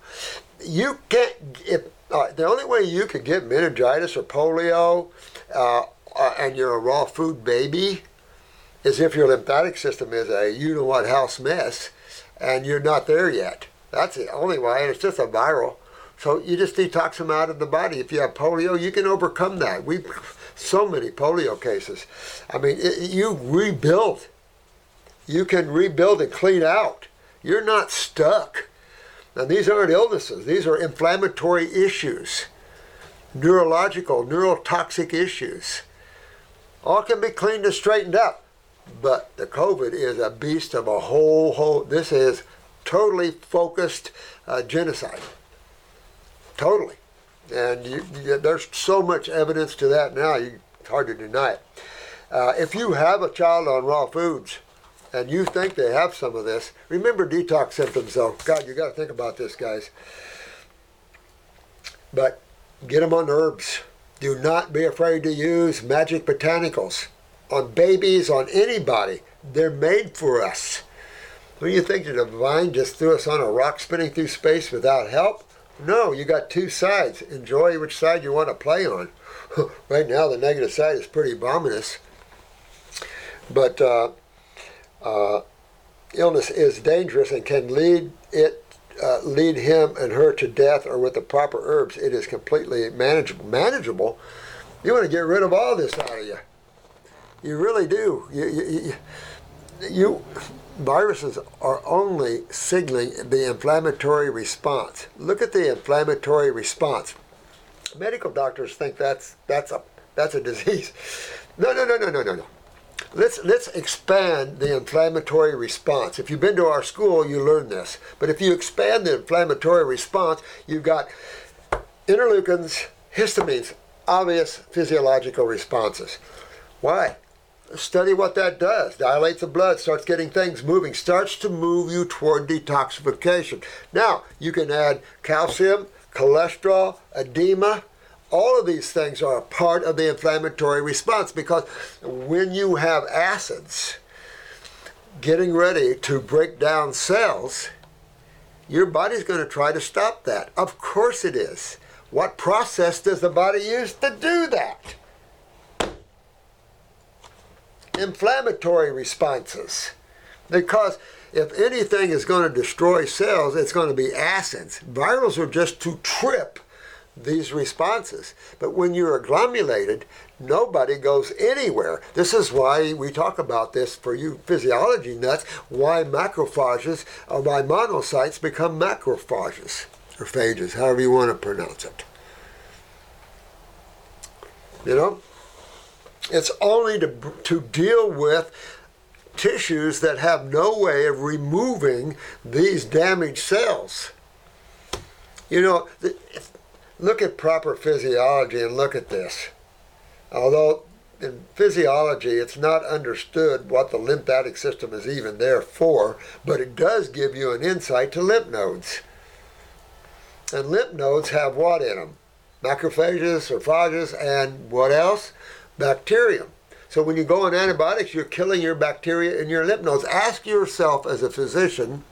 You can't. If uh, the only way you could get meningitis or polio, uh, uh, and you're a raw food baby, is if your lymphatic system is a you know what house mess, and you're not there yet. That's the only way, and it's just a viral. So you just detox them out of the body. If you have polio, you can overcome that. We so many polio cases. I mean, it, you rebuild. You can rebuild and clean out. You're not stuck. Now, these aren't illnesses, these are inflammatory issues, neurological, neurotoxic issues. All can be cleaned and straightened up. But the COVID is a beast of a whole, whole, this is totally focused uh, genocide. Totally. And you, you, there's so much evidence to that now, you, it's hard to deny it. Uh, if you have a child on raw foods, and you think they have some of this, remember detox symptoms though. God, you got to think about this, guys. But get them on herbs. Do not be afraid to use magic botanicals on babies, on anybody. They're made for us. When you think the divine just threw us on a rock spinning through space without help? No, you got two sides. Enjoy which side you want to play on. right now, the negative side is pretty ominous. But uh, uh, illness is dangerous and can lead it uh, lead him and her to death or with the proper herbs it is completely manageable manageable you want to get rid of all this out of you you really do you, you, you viruses are only signaling the inflammatory response look at the inflammatory response medical doctors think that's that's a that's a disease no no no no no no no let's let's expand the inflammatory response. If you've been to our school, you learn this. But if you expand the inflammatory response, you've got interleukins, histamines, obvious physiological responses. Why? Study what that does. Dilates the blood, starts getting things moving, starts to move you toward detoxification. Now, you can add calcium, cholesterol, edema, all of these things are a part of the inflammatory response because when you have acids getting ready to break down cells, your body's going to try to stop that. Of course it is. What process does the body use to do that? Inflammatory responses. Because if anything is going to destroy cells, it's going to be acids. Virals are just to trip these responses. But when you're agglomerated, nobody goes anywhere. This is why we talk about this for you physiology nuts, why macrophages or why monocytes become macrophages or phages, however you want to pronounce it. You know? It's only to, to deal with tissues that have no way of removing these damaged cells. You know, look at proper physiology and look at this. Although in physiology it's not understood what the lymphatic system is even there for, but it does give you an insight to lymph nodes. And lymph nodes have what in them? Macrophages, phages, and what else? Bacterium. So when you go on antibiotics, you're killing your bacteria in your lymph nodes. Ask yourself as a physician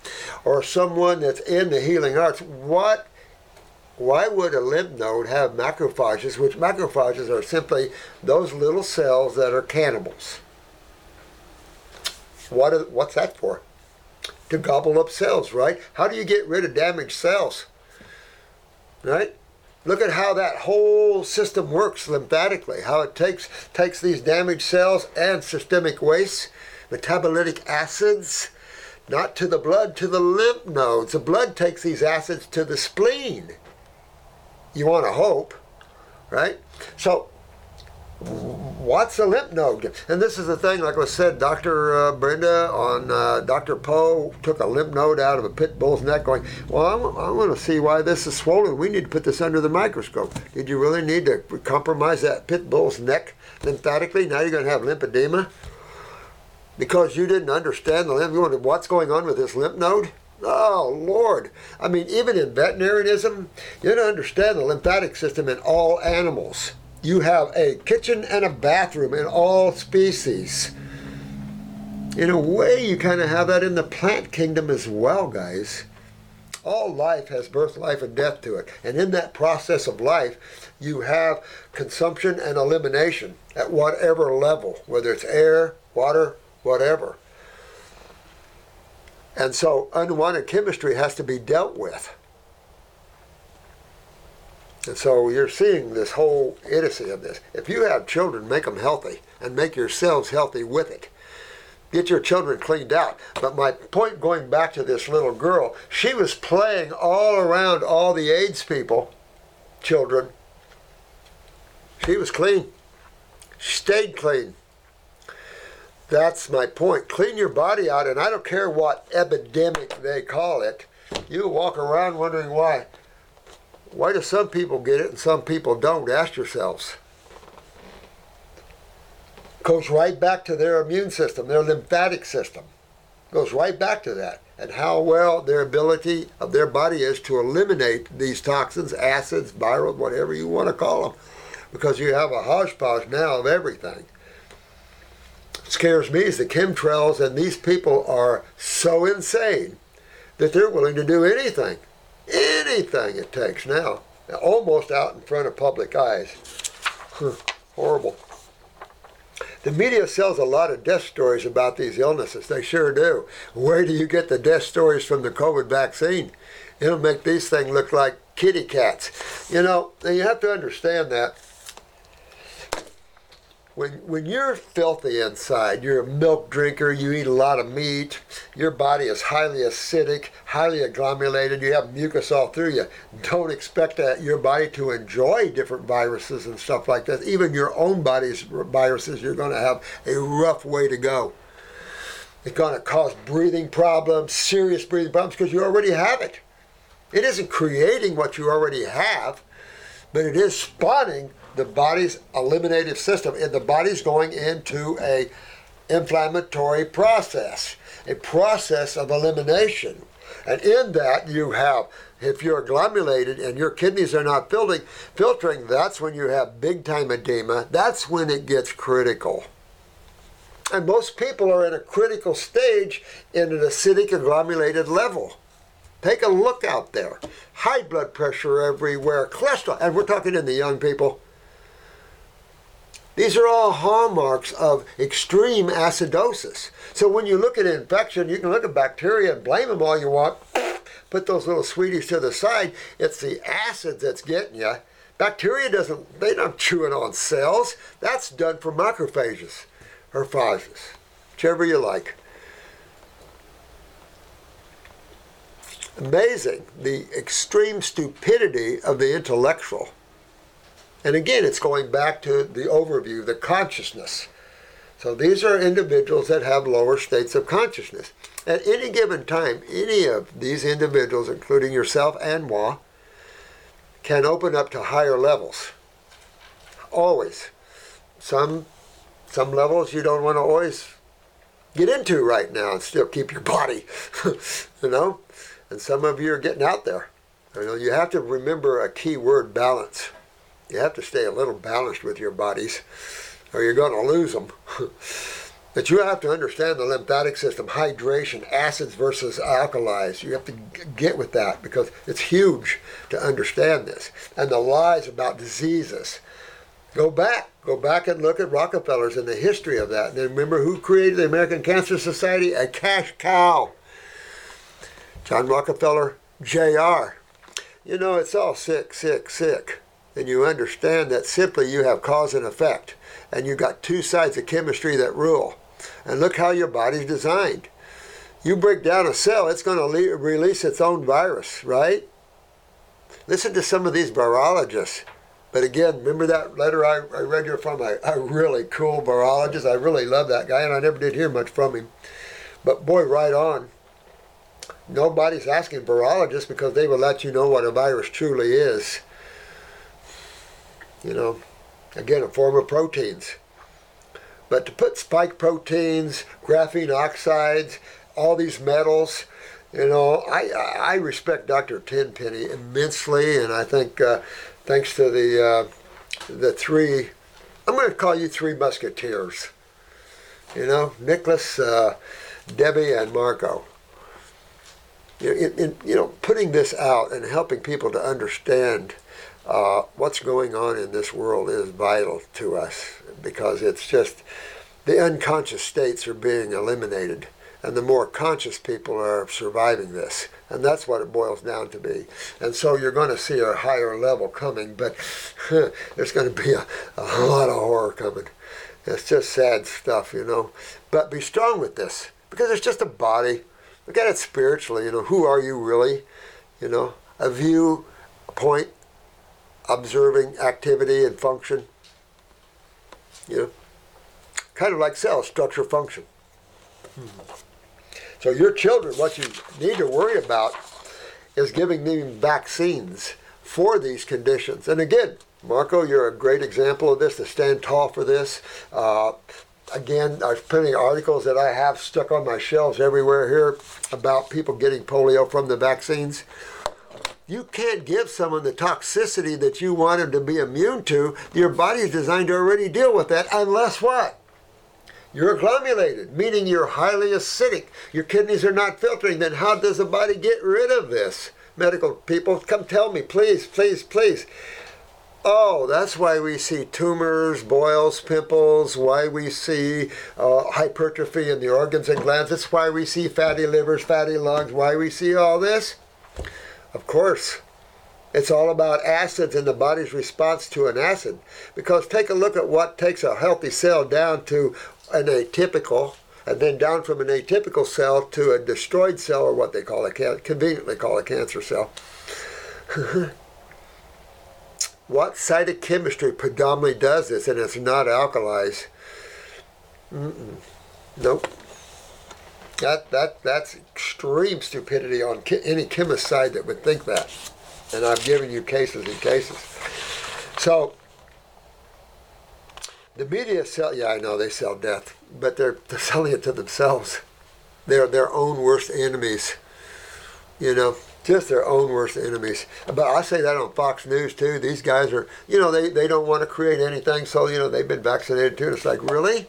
or someone that's in the healing arts, what why would a lymph node have macrophages, which macrophages are simply those little cells that are cannibals? What are, what's that for? To gobble up cells, right? How do you get rid of damaged cells? Right? Look at how that whole system works lymphatically, how it takes takes these damaged cells and systemic waste, metabolic acids, not to the blood, to the lymph nodes. The blood takes these acids to the spleen. You want to hope, right? So what's a lymph node? And this is the thing, like I said, Dr. Uh, Brenda on uh, Dr. Poe took a lymph node out of a pit bull's neck going, well, I want to see why this is swollen. We need to put this under the microscope. Did you really need to compromise that pit bull's neck lymphatically? Now you're going to have lymphedema? Because you didn't understand the lymph, you wondered what's going on with this lymph node? Oh, Lord. I mean, even in veterinarianism, you don't understand the lymphatic system in all animals you have a kitchen and a bathroom in all species. In a way, you kind of have that in the plant kingdom as well, guys. All life has birth, life, and death to it. And in that process of life, you have consumption and elimination at whatever level, whether it's air, water, whatever. And so unwanted chemistry has to be dealt with. And so you're seeing this whole idiocy of this. If you have children, make them healthy and make yourselves healthy with it. Get your children cleaned out. But my point going back to this little girl, she was playing all around all the AIDS people, children. She was clean. She stayed clean. That's my point. Clean your body out, and I don't care what epidemic they call it. You walk around wondering why. Why do some people get it and some people don't? Ask yourselves. Goes right back to their immune system, their lymphatic system. Goes right back to that. And how well their ability of their body is to eliminate these toxins, acids, viral, whatever you want to call them. Because you have a hodgepodge now of everything. scares me is the chemtrails, and these people are so insane that they're willing to do anything anything it takes now, almost out in front of public eyes. Horrible. The media sells a lot of death stories about these illnesses. They sure do. Where do you get the death stories from the COVID vaccine? It'll make these things look like kitty cats. You know, you have to understand that when when you're filthy inside, you're a milk drinker, you eat a lot of meat, your body is highly acidic, highly agglomerated, you have mucus all through you. Don't expect that your body to enjoy different viruses and stuff like that. Even your own body's viruses, you're going to have a rough way to go. It's going to cause breathing problems, serious breathing problems, because you already have it. It isn't creating what you already have, but it is spawning the body's eliminative system, and the body's going into a inflammatory process, a process of elimination. And in that, you have, if you're agglomerated and your kidneys are not filtering, filtering, that's when you have big time edema. That's when it gets critical. And most people are in a critical stage in an acidic and agglomerated level. Take a look out there. High blood pressure everywhere, cholesterol, and we're talking in the young people. These are all hallmarks of extreme acidosis. So when you look at infection, you can look at bacteria and blame them all you want. Put those little sweeties to the side. It's the acid that's getting you. Bacteria doesn't, they don't chew it on cells. That's done for macrophages or phages, whichever you like. Amazing the extreme stupidity of the intellectual. And again, it's going back to the overview, the consciousness. So these are individuals that have lower states of consciousness. At any given time, any of these individuals, including yourself and moi, can open up to higher levels. Always. Some some levels you don't want to always get into right now and still keep your body. you know? And some of you are getting out there. You know, you have to remember a key word balance. You have to stay a little balanced with your bodies or you're going to lose them. but you have to understand the lymphatic system, hydration, acids versus alkalis. You have to get with that because it's huge to understand this. And the lies about diseases. Go back. Go back and look at Rockefellers and the history of that. And then remember who created the American Cancer Society? A cash cow. John Rockefeller, Jr. You know, it's all sick, sick, sick then you understand that simply you have cause and effect. And you've got two sides of chemistry that rule. And look how your body's designed. You break down a cell, it's going to le- release its own virus, right? Listen to some of these virologists. But again, remember that letter I, I read you from a, a really cool virologist? I really love that guy, and I never did hear much from him. But boy, right on. Nobody's asking virologists because they will let you know what a virus truly is. You know, again, a form of proteins. But to put spike proteins, graphene oxides, all these metals, you know, I, I respect Dr. Tenpenny immensely, and I think uh, thanks to the uh, the three, I'm going to call you three musketeers. You know, Nicholas, uh, Debbie, and Marco. You know, in, in, you know, putting this out and helping people to understand uh, what's going on in this world is vital to us because it's just the unconscious states are being eliminated and the more conscious people are surviving this. And that's what it boils down to be. And so you're going to see a higher level coming, but there's going to be a, a lot of horror coming. It's just sad stuff, you know. But be strong with this because it's just a body. Look at it spiritually, you know. Who are you really? You know, a view, a point, observing activity and function. You know, kind of like cell structure function. Hmm. So your children, what you need to worry about is giving them vaccines for these conditions. And again, Marco, you're a great example of this to stand tall for this. Uh, again, there's plenty of articles that I have stuck on my shelves everywhere here about people getting polio from the vaccines. You can't give someone the toxicity that you want them to be immune to. Your body is designed to already deal with that, unless what? You're glomulated, meaning you're highly acidic. Your kidneys are not filtering. Then how does the body get rid of this? Medical people, come tell me, please, please, please. Oh, that's why we see tumors, boils, pimples, why we see uh, hypertrophy in the organs and glands. That's why we see fatty livers, fatty lungs, why we see all this. Of course, it's all about acids and the body's response to an acid. Because take a look at what takes a healthy cell down to an atypical, and then down from an atypical cell to a destroyed cell, or what they call a conveniently call a cancer cell. what cytochemistry predominantly does this, and it's not alkalis. Mm-mm. Nope. That that that's extreme stupidity on any chemist side that would think that, and I've given you cases and cases. So the media sell, yeah, I know they sell death, but they're, they're selling it to themselves. They're their own worst enemies, you know, just their own worst enemies. But I say that on Fox News too. These guys are, you know, they, they don't want to create anything, so, you know, they've been vaccinated too. And it's like, really?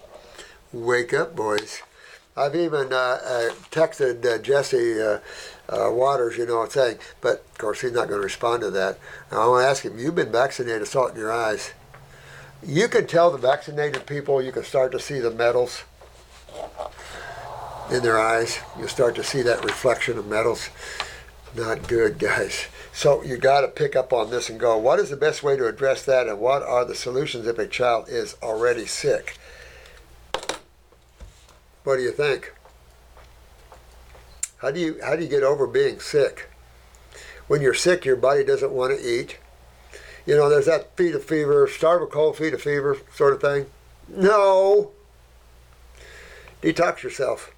Wake up, boys. I've even uh, uh, texted uh, Jesse Watters, you know, saying, but of course he's not going to respond to that. Now, I want to ask him, you've been vaccinated, salt in your eyes you can tell the vaccinated people, you can start to see the metals in their eyes. You start to see that reflection of metals. Not good, guys. So you got to pick up on this and go, what is the best way to address that and what are the solutions if a child is already sick? What do you think? How do you how do you get over being sick? When you're sick, your body doesn't want to eat you know, there's that feed a fever, starve a cold, feed a fever sort of thing. Mm-hmm. No. Detox yourself.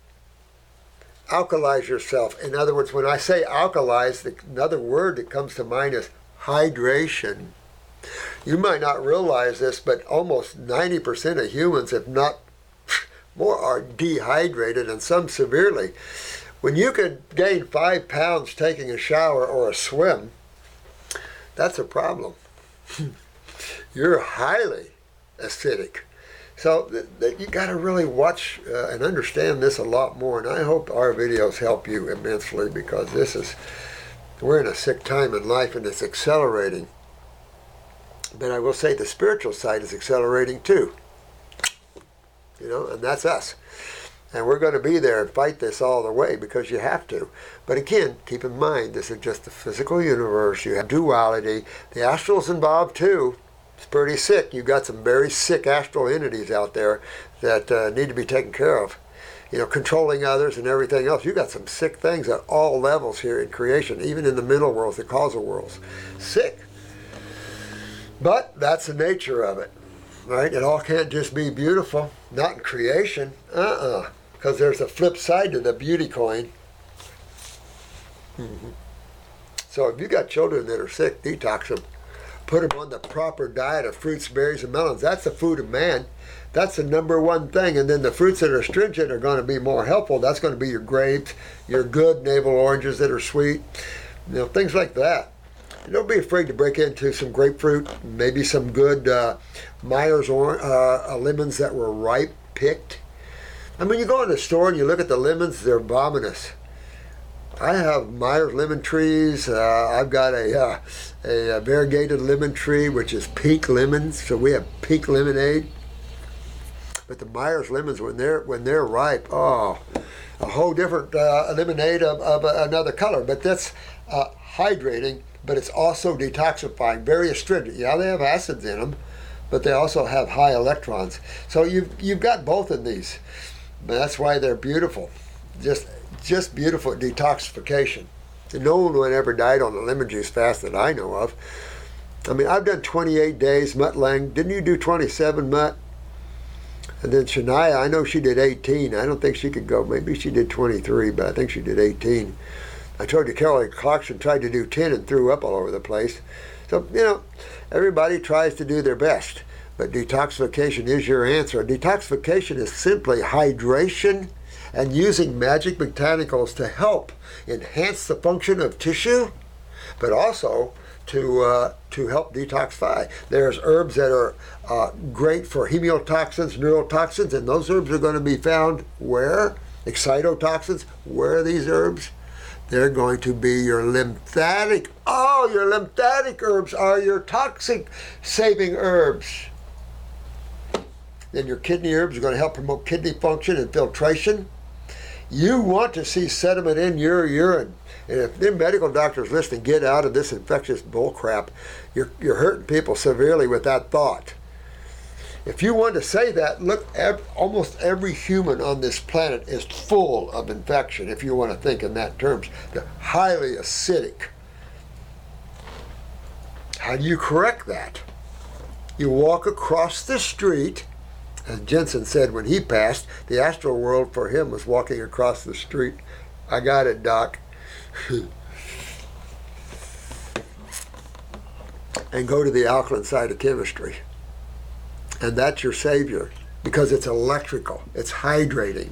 Alkalize yourself. In other words, when I say alkalize, the, another word that comes to mind is hydration. You might not realize this, but almost 90% of humans, if not more, are dehydrated and some severely. When you could gain five pounds taking a shower or a swim, that's a problem. you're highly acidic. So th- th- you got to really watch uh, and understand this a lot more. And I hope our videos help you immensely because this is, we're in a sick time in life and it's accelerating. But I will say the spiritual side is accelerating too. You know, and that's us. And we're going to be there and fight this all the way because you have to. But again, keep in mind, this is just the physical universe. You have duality. The astral's involved too. It's pretty sick. You've got some very sick astral entities out there that uh, need to be taken care of. You know, controlling others and everything else. You've got some sick things at all levels here in creation, even in the mental worlds, the causal worlds. Sick. But that's the nature of it, right? It all can't just be beautiful. Not in creation. Uh-uh. Because there's a flip side to the beauty coin. Mm-hmm. So if you got children that are sick, detox them. Put them on the proper diet of fruits, berries, and melons. That's the food of man. That's the number one thing. And then the fruits that are astringent are going to be more helpful. That's going to be your grapes, your good navel oranges that are sweet, you know, things like that. Don't be afraid to break into some grapefruit, maybe some good uh, Myers or, uh, lemons that were ripe, picked. I mean, you go in the store and you look at the lemons, they're vomitous. I have Myers lemon trees. Uh, I've got a, uh, a, a variegated lemon tree, which is pink lemons. So we have pink lemonade. But the Myers lemons, when they're when they're ripe, oh, a whole different uh, lemonade of, of another color. But that's uh, hydrating, but it's also detoxifying, very astringent. Yeah, they have acids in them, but they also have high electrons. So you've you've got both of these. That's why they're beautiful. Just just beautiful detoxification. No one ever died on the lemon juice fast that I know of. I mean, I've done 28 days, Mutt Lange. Didn't you do 27, Mutt? And then Shania, I know she did 18. I don't think she could go. Maybe she did 23, but I think she did 18. I told you Kelly Clarkson tried to do 10 and threw up all over the place. So, you know, everybody tries to do their best. But detoxification is your answer. Detoxification is simply hydration and using magic botanicals to help enhance the function of tissue, but also to uh, to help detoxify. There's herbs that are uh, great for hemotoxins, neurotoxins, and those herbs are going to be found where excitotoxins. Where are these herbs? They're going to be your lymphatic. Oh, your lymphatic herbs are your toxic saving herbs. Then your kidney herbs are going to help promote kidney function and filtration. You want to see sediment in your urine. And if the medical doctors listening, get out of this infectious bullcrap. You're, you're hurting people severely with that thought. If you want to say that, look, ev- almost every human on this planet is full of infection, if you want to think in that terms. They're highly acidic. How do you correct that? You walk across the street as Jensen said when he passed, the astral world for him was walking across the street. I got it, Doc. and go to the alkaline side of chemistry. And that's your savior because it's electrical, it's hydrating.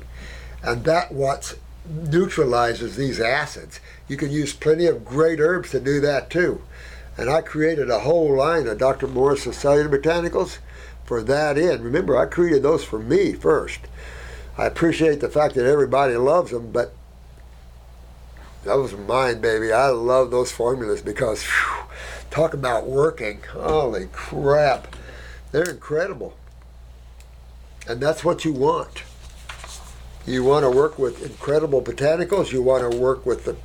And that what neutralizes these acids. You can use plenty of great herbs to do that too. And I created a whole line of Dr. Morse's cellular botanicals for that end. Remember, I created those for me first. I appreciate the fact that everybody loves them, but those are mine, baby. I love those formulas because, whew, talk about working. Holy crap. They're incredible. And that's what you want. You want to work with incredible botanicals. You want to work with the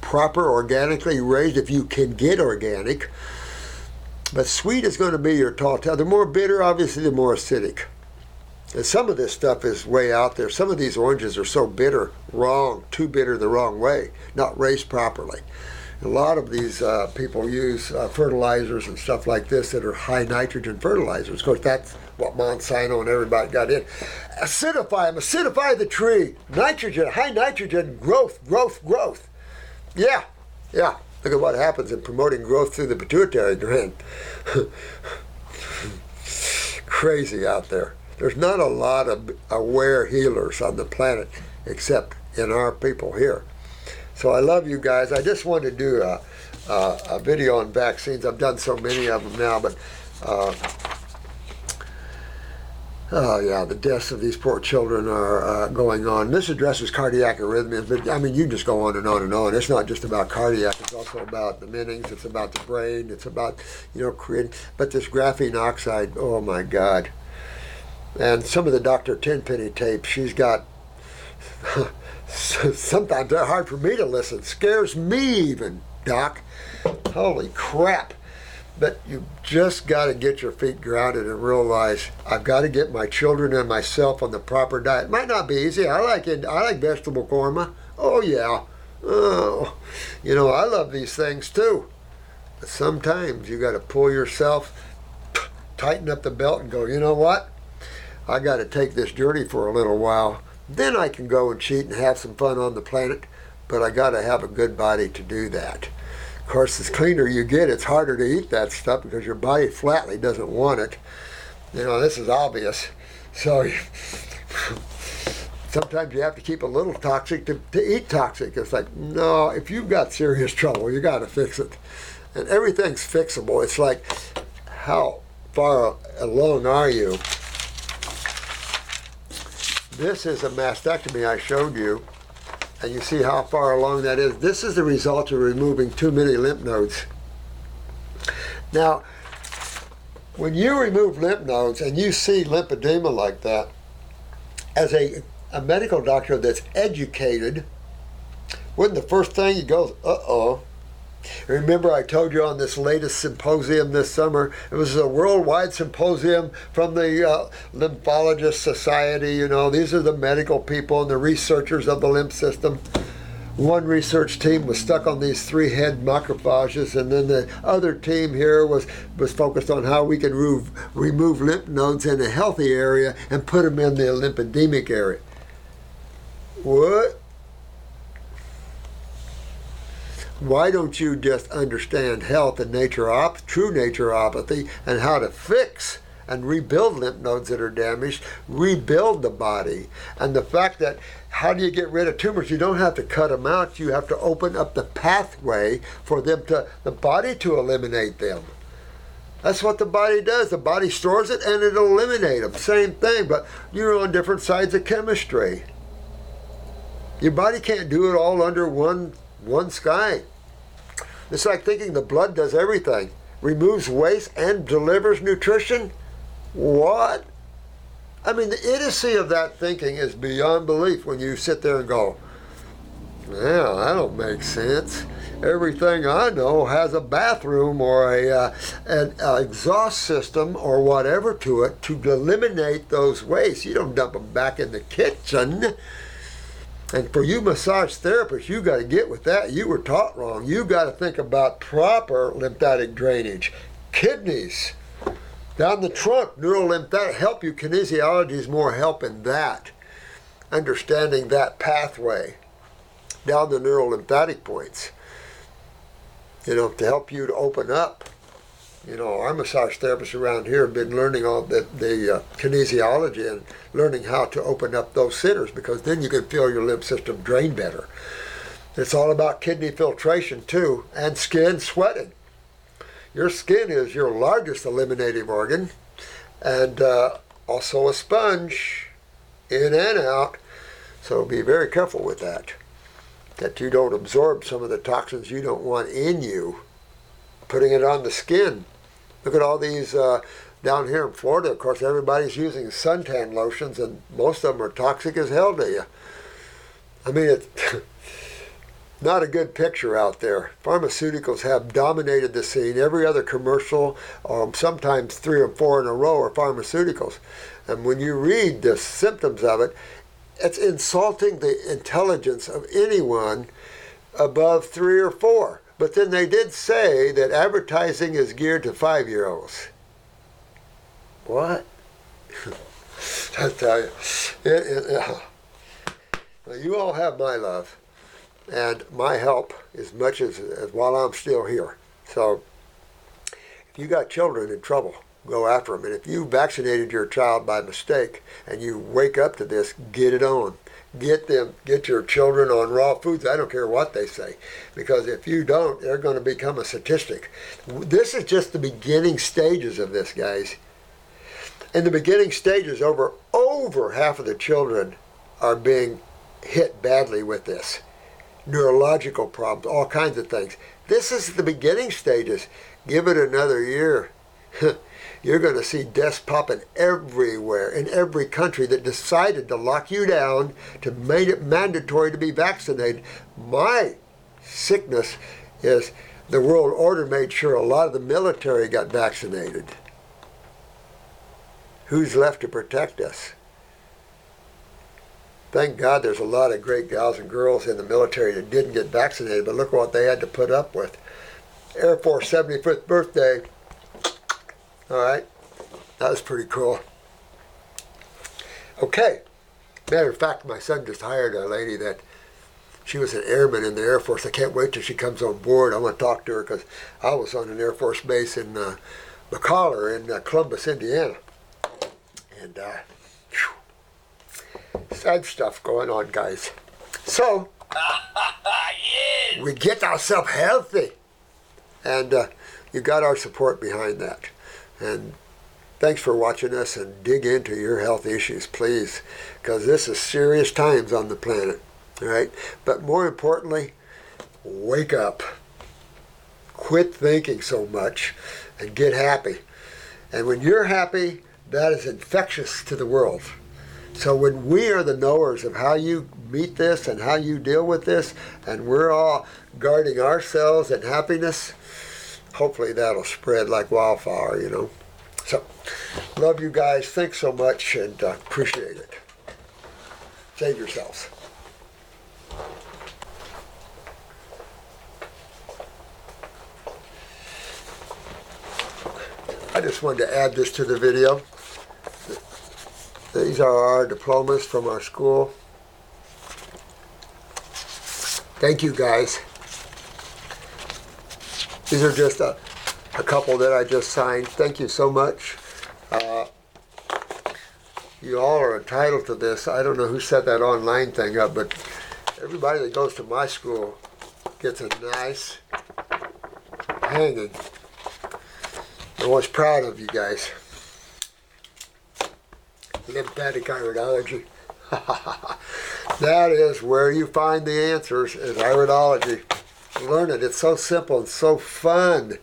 proper organically raised, if you can get organic, but sweet is going to be your tall tale. The more bitter, obviously, the more acidic. And some of this stuff is way out there. Some of these oranges are so bitter, wrong, too bitter the wrong way, not raised properly. A lot of these uh, people use uh, fertilizers and stuff like this that are high nitrogen fertilizers. Of course, that's what Monsanto and everybody got in. Acidify them, acidify the tree. Nitrogen, high nitrogen, growth, growth, growth. Yeah, yeah. Look at what happens in promoting growth through the pituitary gland. Crazy out there. There's not a lot of aware healers on the planet except in our people here. So I love you guys. I just wanted to do a, a, a video on vaccines. I've done so many of them now, but uh, Oh yeah, the deaths of these poor children are uh, going on. This addresses cardiac arrhythmias, but I mean, you just go on and on and on. It's not just about cardiac; it's also about the meninges, it's about the brain, it's about you know creating. But this graphene oxide, oh my God! And some of the Dr. Tenpenny tapes, she's got. sometimes they're hard for me to listen. Scares me even, Doc. Holy crap! But you just got to get your feet grounded and realize I've got to get my children and myself on the proper diet. It might not be easy. I like it. I like vegetable korma. Oh yeah. Oh, you know I love these things too. But sometimes you got to pull yourself, tighten up the belt, and go. You know what? I got to take this journey for a little while. Then I can go and cheat and have some fun on the planet. But I got to have a good body to do that. Of course, the cleaner you get, it's harder to eat that stuff because your body flatly doesn't want it. You know, this is obvious. So sometimes you have to keep a little toxic to, to eat toxic. It's like, no, if you've got serious trouble, you got to fix it. And everything's fixable. It's like, how far along are you? This is a mastectomy I showed you and you see how far along that is. This is the result of removing too many lymph nodes. Now, when you remove lymph nodes and you see lymphedema like that, as a, a medical doctor that's educated, wouldn't the first thing he goes, uh oh, Remember, I told you on this latest symposium this summer, it was a worldwide symposium from the uh, Lymphologist Society. You know, these are the medical people and the researchers of the lymph system. One research team was stuck on these three head macrophages, and then the other team here was, was focused on how we could remove, remove lymph nodes in a healthy area and put them in the lymphedemic area. What? Why don't you just understand health and naturopathy, true naturopathy, and how to fix and rebuild lymph nodes that are damaged, rebuild the body. And the fact that how do you get rid of tumors? You don't have to cut them out. You have to open up the pathway for them to the body to eliminate them. That's what the body does. The body stores it and it'll eliminate them. Same thing, but you're on different sides of chemistry. Your body can't do it all under one one sky. It's like thinking the blood does everything, removes waste and delivers nutrition. What? I mean, the idiocy of that thinking is beyond belief when you sit there and go, yeah, that don't make sense. Everything I know has a bathroom or a uh, an uh, exhaust system or whatever to it to eliminate those wastes. You don't dump them back in the kitchen. And for you massage therapists, you got to get with that. You were taught wrong. You got to think about proper lymphatic drainage. Kidneys, down the trunk, neurolymphatic help you. Kinesiology is more help in that, understanding that pathway down the neurolymphatic points. You know, to help you to open up you know, our massage therapists around here have been learning all the, the uh, kinesiology and learning how to open up those centers because then you can feel your lymph system drain better. It's all about kidney filtration too and skin sweating. Your skin is your largest eliminative organ and uh, also a sponge in and out. So be very careful with that. That you don't absorb some of the toxins you don't want in you, putting it on the skin Look at all these uh, down here in Florida. Of course, everybody's using suntan lotions, and most of them are toxic as hell to you. I mean, it's not a good picture out there. Pharmaceuticals have dominated the scene. Every other commercial, um, sometimes three or four in a row, are pharmaceuticals. And when you read the symptoms of it, it's insulting the intelligence of anyone above three or four. But then they did say that advertising is geared to five year olds. What? I tell you, it, it, uh, you all have my love and my help as much as, as while I'm still here. So if you got children in trouble, go after them. And if you vaccinated your child by mistake and you wake up to this, get it on get them get your children on raw foods. I don't care what they say because if you don't they're going to become a statistic. This is just the beginning stages of this guys. In the beginning stages over over half of the children are being hit badly with this. Neurological problems all kinds of things. This is the beginning stages. Give it another year you're going to see deaths popping everywhere in every country that decided to lock you down to make it mandatory to be vaccinated. My sickness is the world order made sure a lot of the military got vaccinated. Who's left to protect us? Thank God there's a lot of great gals and girls in the military that didn't get vaccinated, but look what they had to put up with. Air Force 75th birthday. All right, that was pretty cool. Okay, matter of fact, my son just hired a lady that she was an airman in the Air Force. I can't wait till she comes on board. I want to talk to her because I was on an Air Force base in uh, Bakalar in uh, Columbus, Indiana. And uh, sad stuff going on, guys. So, we get ourselves healthy. And uh, you got our support behind that. And thanks for watching us and dig into your health issues, please, because this is serious times on the planet. All right? But more importantly, wake up. Quit thinking so much and get happy. And when you're happy, that is infectious to the world. So when we are the knowers of how you meet this and how you deal with this, and we're all guarding ourselves and happiness, hopefully that'll spread like wildfire, you know. So, love you guys. Thanks so much and uh, appreciate it. Save yourselves. I just wanted to add this to the video. These are our diplomas from our school. Thank you guys. These are just a, a couple that I just signed. Thank you so much. Uh, you all are entitled to this. I don't know who set that online thing up, but everybody that goes to my school gets a nice hanging. I'm always proud of you guys. Lymphatic iridology. that is where you find the answers is iridology. Learn it. It's so simple and so fun.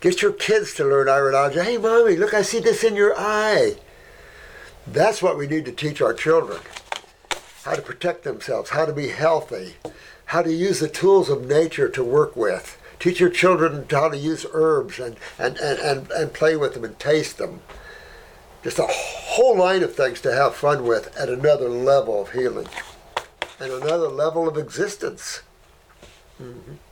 Get your kids to learn iridology. Hey, mommy, look, I see this in your eye. That's what we need to teach our children. How to protect themselves, how to be healthy, how to use the tools of nature to work with. Teach your children how to use herbs and, and, and, and, and play with them and taste them. Just a whole line of things to have fun with at another level of healing and another level of existence. Mm-hmm.